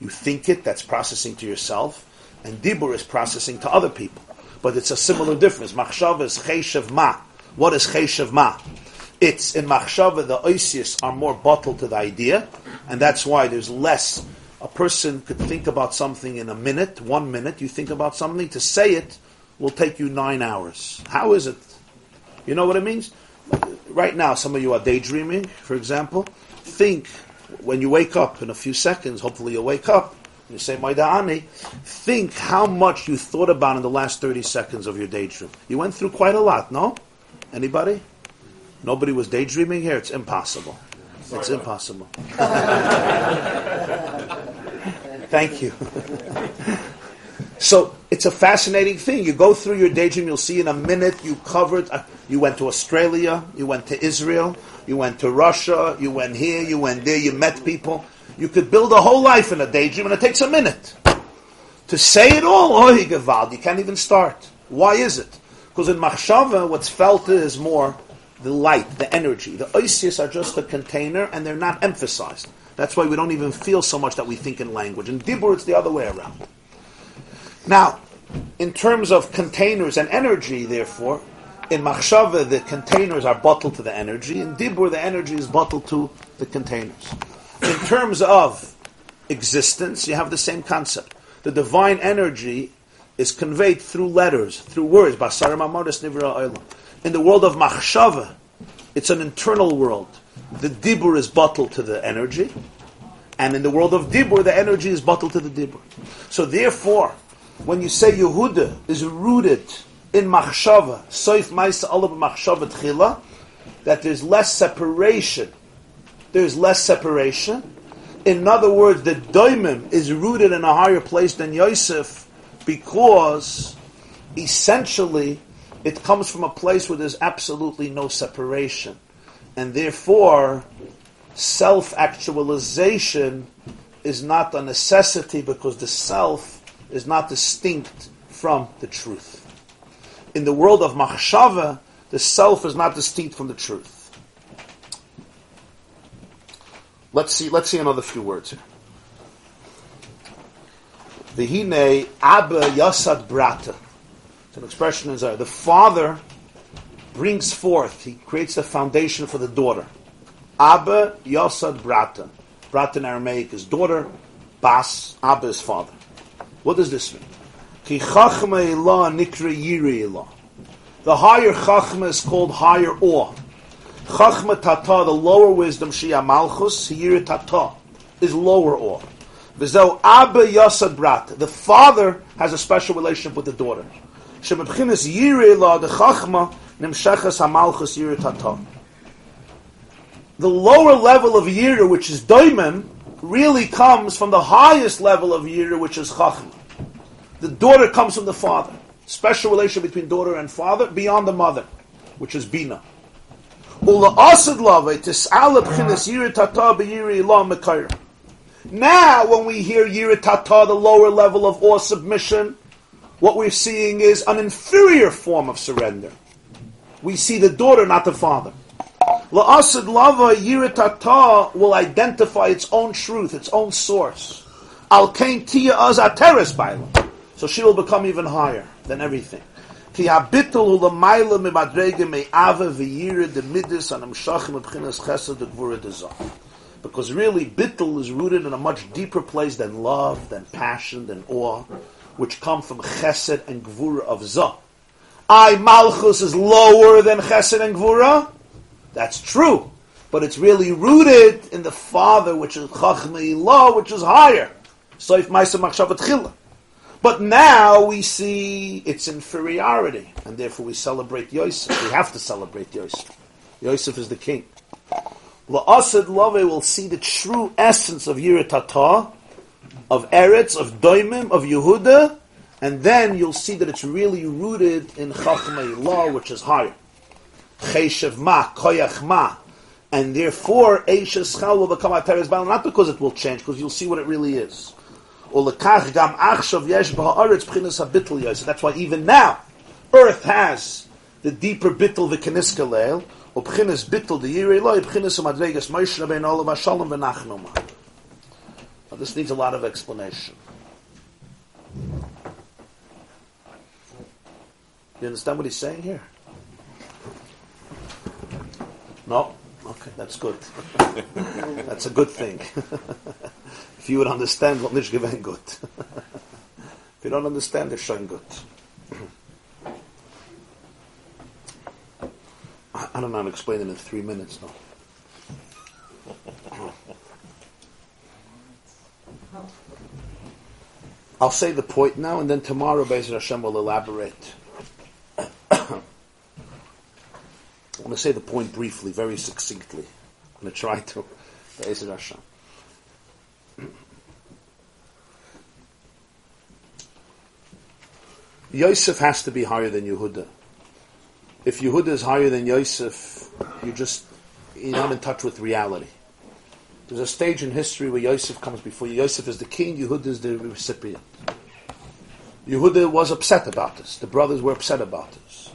[SPEAKER 2] You think it, that's processing to yourself, and Dibur is processing to other people. But it's a similar difference. Machshava is Cheshev Ma. What is Cheshav Ma? It's in Machshava, the Oisius are more batel to the idea, and that's why there's less. A person could think about something in a minute, one minute. You think about something, to say it will take you nine hours. How is it? You know what it means? Right now, some of you are daydreaming, for example. Think when you wake up in a few seconds, hopefully you'll wake up, you say, My da'ani, think how much you thought about in the last 30 seconds of your daydream. You went through quite a lot, no? Anybody? Nobody was daydreaming here? It's impossible. It's impossible. Thank you. so it's a fascinating thing. You go through your daydream, you'll see in a minute you covered, uh, you went to Australia, you went to Israel, you went to Russia, you went here, you went there, you met people. You could build a whole life in a daydream and it takes a minute. To say it all, oh, you can't even start. Why is it? Because in Machshava, what's felt is more the light, the energy. The oisius are just a container and they're not emphasized. That's why we don't even feel so much that we think in language. In Dibur, it's the other way around. Now, in terms of containers and energy, therefore, in Machshava, the containers are batel to the energy. In Dibur, the energy is batel to the containers. In terms of existence, you have the same concept. The divine energy is conveyed through letters, through words. In the world of Machshava, it's an internal world. The Dibur is batel to the energy. And in the world of Dibur, the energy is batel to the Dibur. So therefore, when you say Yehuda is rooted in machshava, soif ma'isa olav machshava tchila, that there's less separation. There's less separation. In other words, the doimim is rooted in a higher place than Yosef because essentially it comes from a place where there's absolutely no separation. And therefore, self actualization is not a necessity because the self is not distinct from the truth in the world of machshava, the self is not distinct from the truth. Let's see. Let's see another few words here. Vihine Abba Yasad Brata. It's an expression Zayah. The father brings forth, he creates the foundation for the daughter. Abba Yasad Brata. Brata in Aramaic is daughter, Bas, Abba is father. What does this mean? Ki chachma ilah nikra yiri ilah. The higher chachma is called higher awe. Chachma tata, the lower wisdom, shia malchus, yiri tata, is lower awe. V'zeu abba yasad brat. The father has a special relationship with the daughter. Nimshechas hamalchus. The lower level of yira, which is doimim, really comes from the highest level of yira, which is chachma. The daughter comes from the father. Special relation between daughter and father beyond the mother, which is Bina. Now, when we hear yiritata, the lower level of awe submission, what we're seeing is an inferior form of surrender. We see the daughter, not the father. La'asad lava yiritata will identify its own truth, its own source. Al kain tia az ateres so she will become even higher than everything. Because really, bittul is rooted in a much deeper place than love, than passion, than awe, which come from chesed and gvura of zah. I, malchus, is lower than chesed and gvura. That's true. But it's really rooted in the Father, which is chachmei law, which is higher. So if Maisa Machshavat. But now we see its inferiority, and therefore we celebrate Yosef. We have to celebrate Yosef. Yosef is the king. La La'asad Love will see the true essence of Yiratata, of Eretz, of Doimim, of Yehuda, and then you'll see that it's really rooted in Chachmei Law, which is higher. Cheshev Ma, Koyach Ma. And therefore, Eishes Chayil will become Ateres Baal, not because it will change, because you'll see what it really is. Yosef. That's why even now, earth has the deeper bitl v'keniska leil, the yirei loy, b'chinas ha'madregas Moshe Rabbeinu olav ha'shalom v'nachnoma. Now this needs a lot of explanation. You understand what he's saying here? No? Okay, that's good. that's a good thing. if you would understand what nicht gewinnt gut. if you don't understand, it's. I I don't know how to explain it in three minutes now. I'll say the point now, and then tomorrow, Bezer Hashem will elaborate. I'm going to say the point briefly, very succinctly. I'm going to try to. Bezer Hashem. Yosef has to be higher than Yehuda. If Yehuda is higher than Yosef, you just you're not in touch with reality. There's a stage in history where Yosef comes before you. Yosef is the king, Yehuda is the recipient. Yehuda was upset about this. The brothers were upset about this.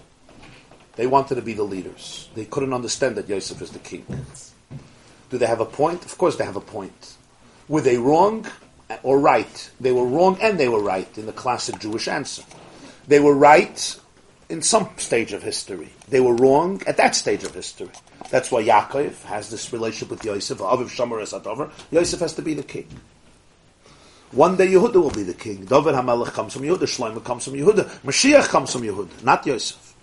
[SPEAKER 2] They wanted to be the leaders. They couldn't understand that Yosef is the king. Do they have a point? Of course they have a point. Were they wrong or right? They were wrong and they were right in the classic Jewish answer. They were right in some stage of history. They were wrong at that stage of history. That's why Yaakov has this relationship with Yosef. Aviv Shamar Esatover. Yosef has to be the king. One day Yehuda will be the king. David HaMelech comes from Yehuda. Shlomo comes from Yehuda. Mashiach comes from Yehuda, not Yosef.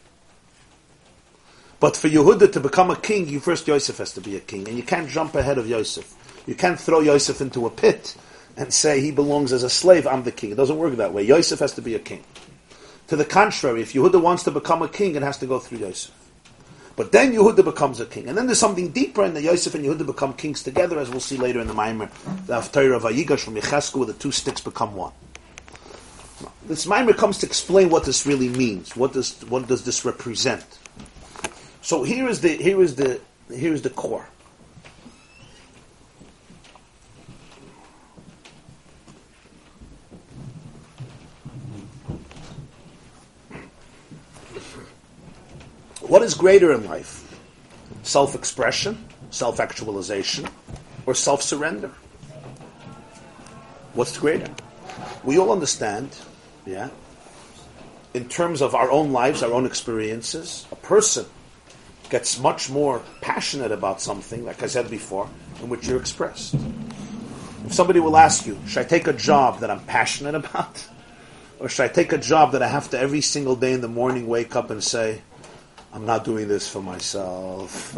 [SPEAKER 2] But for Yehuda to become a king, you first Yosef has to be a king, and you can't jump ahead of Yosef. You can't throw Yosef into a pit and say he belongs as a slave. I'm the king. It doesn't work that way. Yosef has to be a king. To the contrary, if Yehuda wants to become a king, it has to go through Yosef. But then Yehuda becomes a king. And then there's something deeper in the Yosef and Yehuda become kings together, as we'll see later in the Maimer. The Haftarah of Vayigash from Yecheskel, where the two sticks become one. This Maimer comes to explain what this really means. What does, what does this represent? So here is the, here is the, here is the core. What is greater in life? Self expression, self actualization, or self surrender? What's greater? We all understand, yeah, in terms of our own lives, our own experiences, a person gets much more passionate about something, like I said before, in which you're expressed. If somebody will ask you, should I take a job that I'm passionate about? Or should I take a job that I have to every single day in the morning wake up and say, I'm not doing this for myself.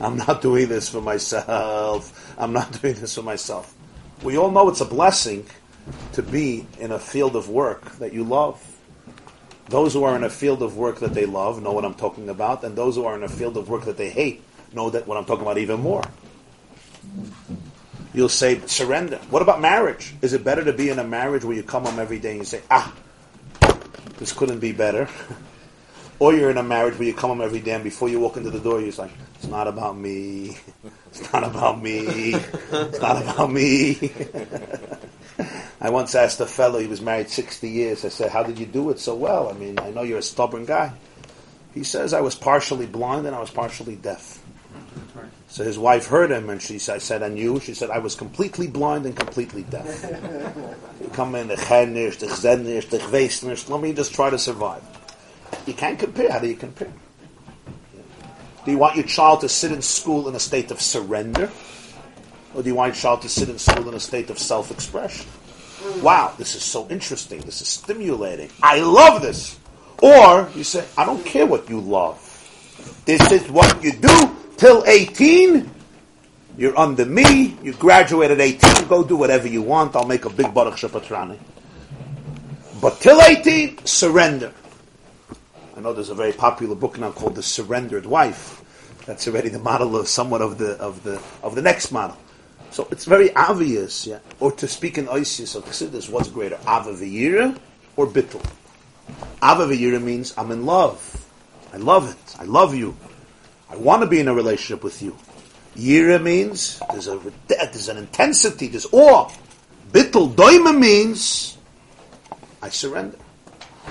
[SPEAKER 2] I'm not doing this for myself. I'm not doing this for myself. We all know it's a blessing to be in a field of work that you love. Those who are in a field of work that they love know what I'm talking about, and those who are in a field of work that they hate know that what I'm talking about even more. You'll say surrender. What about marriage? Is it better to be in a marriage where you come home every day and you say, ah, this couldn't be better? or you're in a marriage where you come home every day and before you walk into the door, you're like, it's not about me. It's not about me. It's not about me. I once asked a fellow, he was married 60 years. I said, how did you do it so well? I mean, I know you're a stubborn guy. He says, I was partially blind and I was partially deaf. So his wife heard him and she said, I said, and you? She said, I was completely blind and completely deaf. you come in, the chenish, the chzenish, the chvesnish, let me just try to survive. You can't compare. How do you compare? Do you want your child to sit in school in a state of surrender? Or do you want your child to sit in school in a state of self expression? Wow, this is so interesting. This is stimulating. I love this. Or you say, I don't care what you love. This is what you do till 18. You're under me. You graduate at 18. Go do whatever you want. I'll make a big Baruch Shapatrani. But till 18, surrender. I know there's a very popular book now called The Surrendered Wife. That's already the model of somewhat of the of the of the next model. So it's very obvious, yeah. Or to speak in Isis of Chassidus, what's greater, Ava V'yira or Bittul? Ava V'yira means I'm in love. I love it. I love you. I want to be in a relationship with you. Yira means there's a there's an intensity, there's awe. Bittul Doima means I surrender.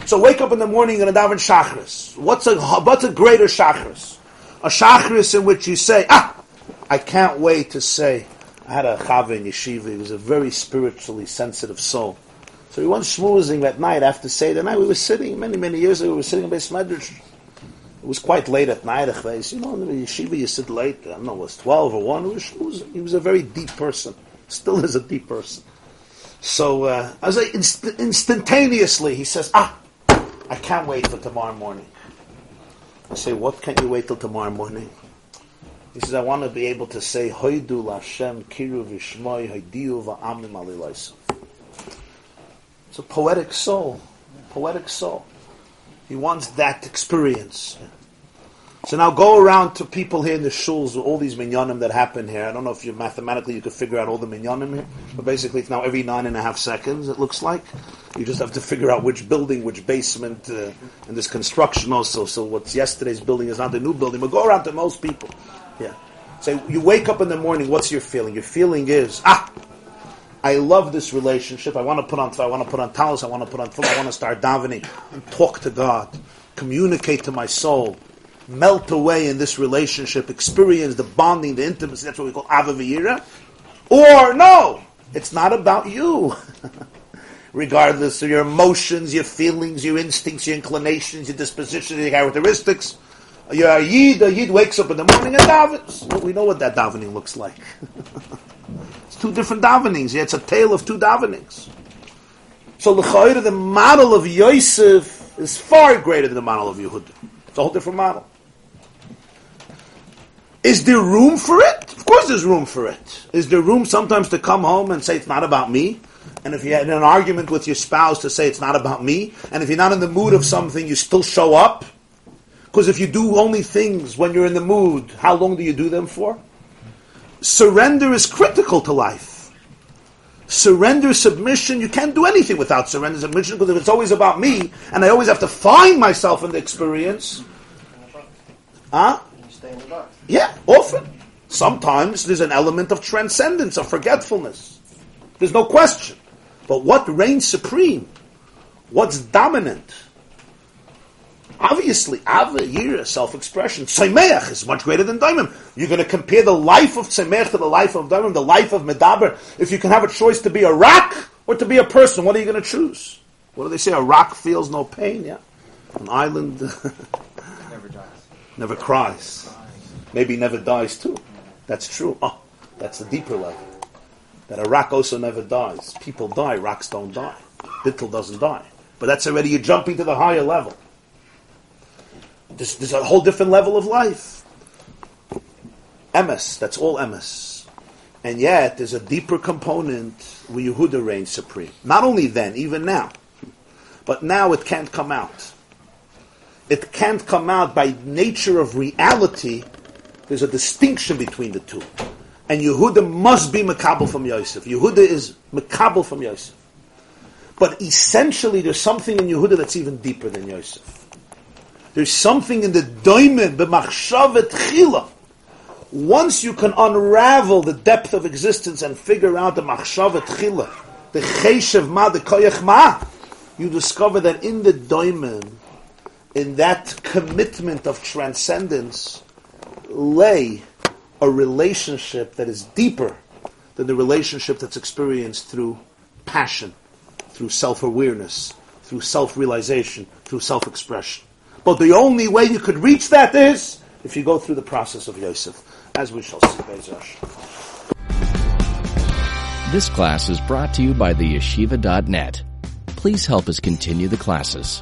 [SPEAKER 2] So wake up in the morning and a daven shachris. What's a what's a greater shachris? A shachris in which you say, ah, I can't wait to say. I had a chava in yeshiva. He was a very spiritually sensitive soul. So we went schmoozing that night after Seder night. We were sitting many many years ago. We were sitting in Beis Medrash, It was quite late at night. You know, in the yeshiva you sit late. I don't know, it was 12 or 1. It was, it he was a very deep person. Still is a deep person. So, uh, I inst- instantaneously, he says, ah, I can't wait for tomorrow morning. I say, what can't you wait till tomorrow morning? He says, I want to be able to say, Hoidu Lashem Kiru Vishmoy Hoidiu Va'amim. It's a poetic soul. Poetic soul. He wants that experience. So now go around to people here in the shuls, all these minyanim that happen here. I don't know if you mathematically you could figure out all the minyanim here, but basically it's now every nine and a half seconds. It looks like you just have to figure out which building, which basement, uh, and this construction also. So what's yesterday's building is not the new building. But go around to most people. Yeah. So you wake up in the morning. What's your feeling? Your feeling is ah. I love this relationship. I want to put on. I want to put on talis. I want to put on. Food, I want to start davening and talk to God, communicate to my soul melt away in this relationship, experience the bonding, the intimacy. That's what we call avavira. Or no, it's not about you. Regardless of your emotions, your feelings, your instincts, your inclinations, your dispositions, your characteristics. You're yid, a yid wakes up in the morning and davens. We know what that davening looks like. it's two different davenings. It's a tale of two davenings. So the the model of Yosef is far greater than the model of Yehuda. It's a whole different model. Is there room for it? Of course there's room for it. Is there room sometimes to come home and say it's not about me? And if you had an argument with your spouse to say it's not about me, and if you're not in the mood of something, you still show up? Because if you do only things when you're in the mood, how long do you do them for? Surrender is critical to life. Surrender, submission, you can't do anything without surrender, submission, because if it's always about me, and I always have to find myself in the experience, huh? Yeah, often. Sometimes there's an element of transcendence, of forgetfulness. There's no question. But what reigns supreme? What's dominant? Obviously, Ava, self-expression. Tzemeach is much greater than Daimim. You're going to compare the life of Tzemeach to the life of Daimim, the life of Medaber. If you can have a choice to be a rock or to be a person, what are you going to choose? What do they say? A rock feels no pain, yeah? An island.
[SPEAKER 7] never
[SPEAKER 2] cries. Maybe never dies too. That's true. Oh, that's the deeper level. That a rock also never dies. People die, rocks don't die. Bittel doesn't die. But that's already you're jumping to the higher level. There's, there's a whole different level of life. Emes, that's all Emes. And yet, there's a deeper component where Yehuda reigns supreme. Not only then, even now. But now it can't come out. It can't come out by nature of reality there's a distinction between the two. And Yehuda must be Mekabel from Yosef. Yehuda is Mekabel from Yosef. But essentially, there's something in Yehuda that's even deeper than Yosef. There's something in the Doimen, the Machshavah Techilah. Once you can unravel the depth of existence and figure out the Machshavah Techilah, the Cheshev Ma, the Koyach Ma, you discover that in the Doimen, in that commitment of transcendence, lay a relationship that is deeper than the relationship that's experienced through passion, through self awareness, through self realization, through self expression. But the only way you could reach that is if you go through the process of Yosef, as we shall see.
[SPEAKER 8] This class is brought to you by the yeshiva.net. Please help us continue the classes.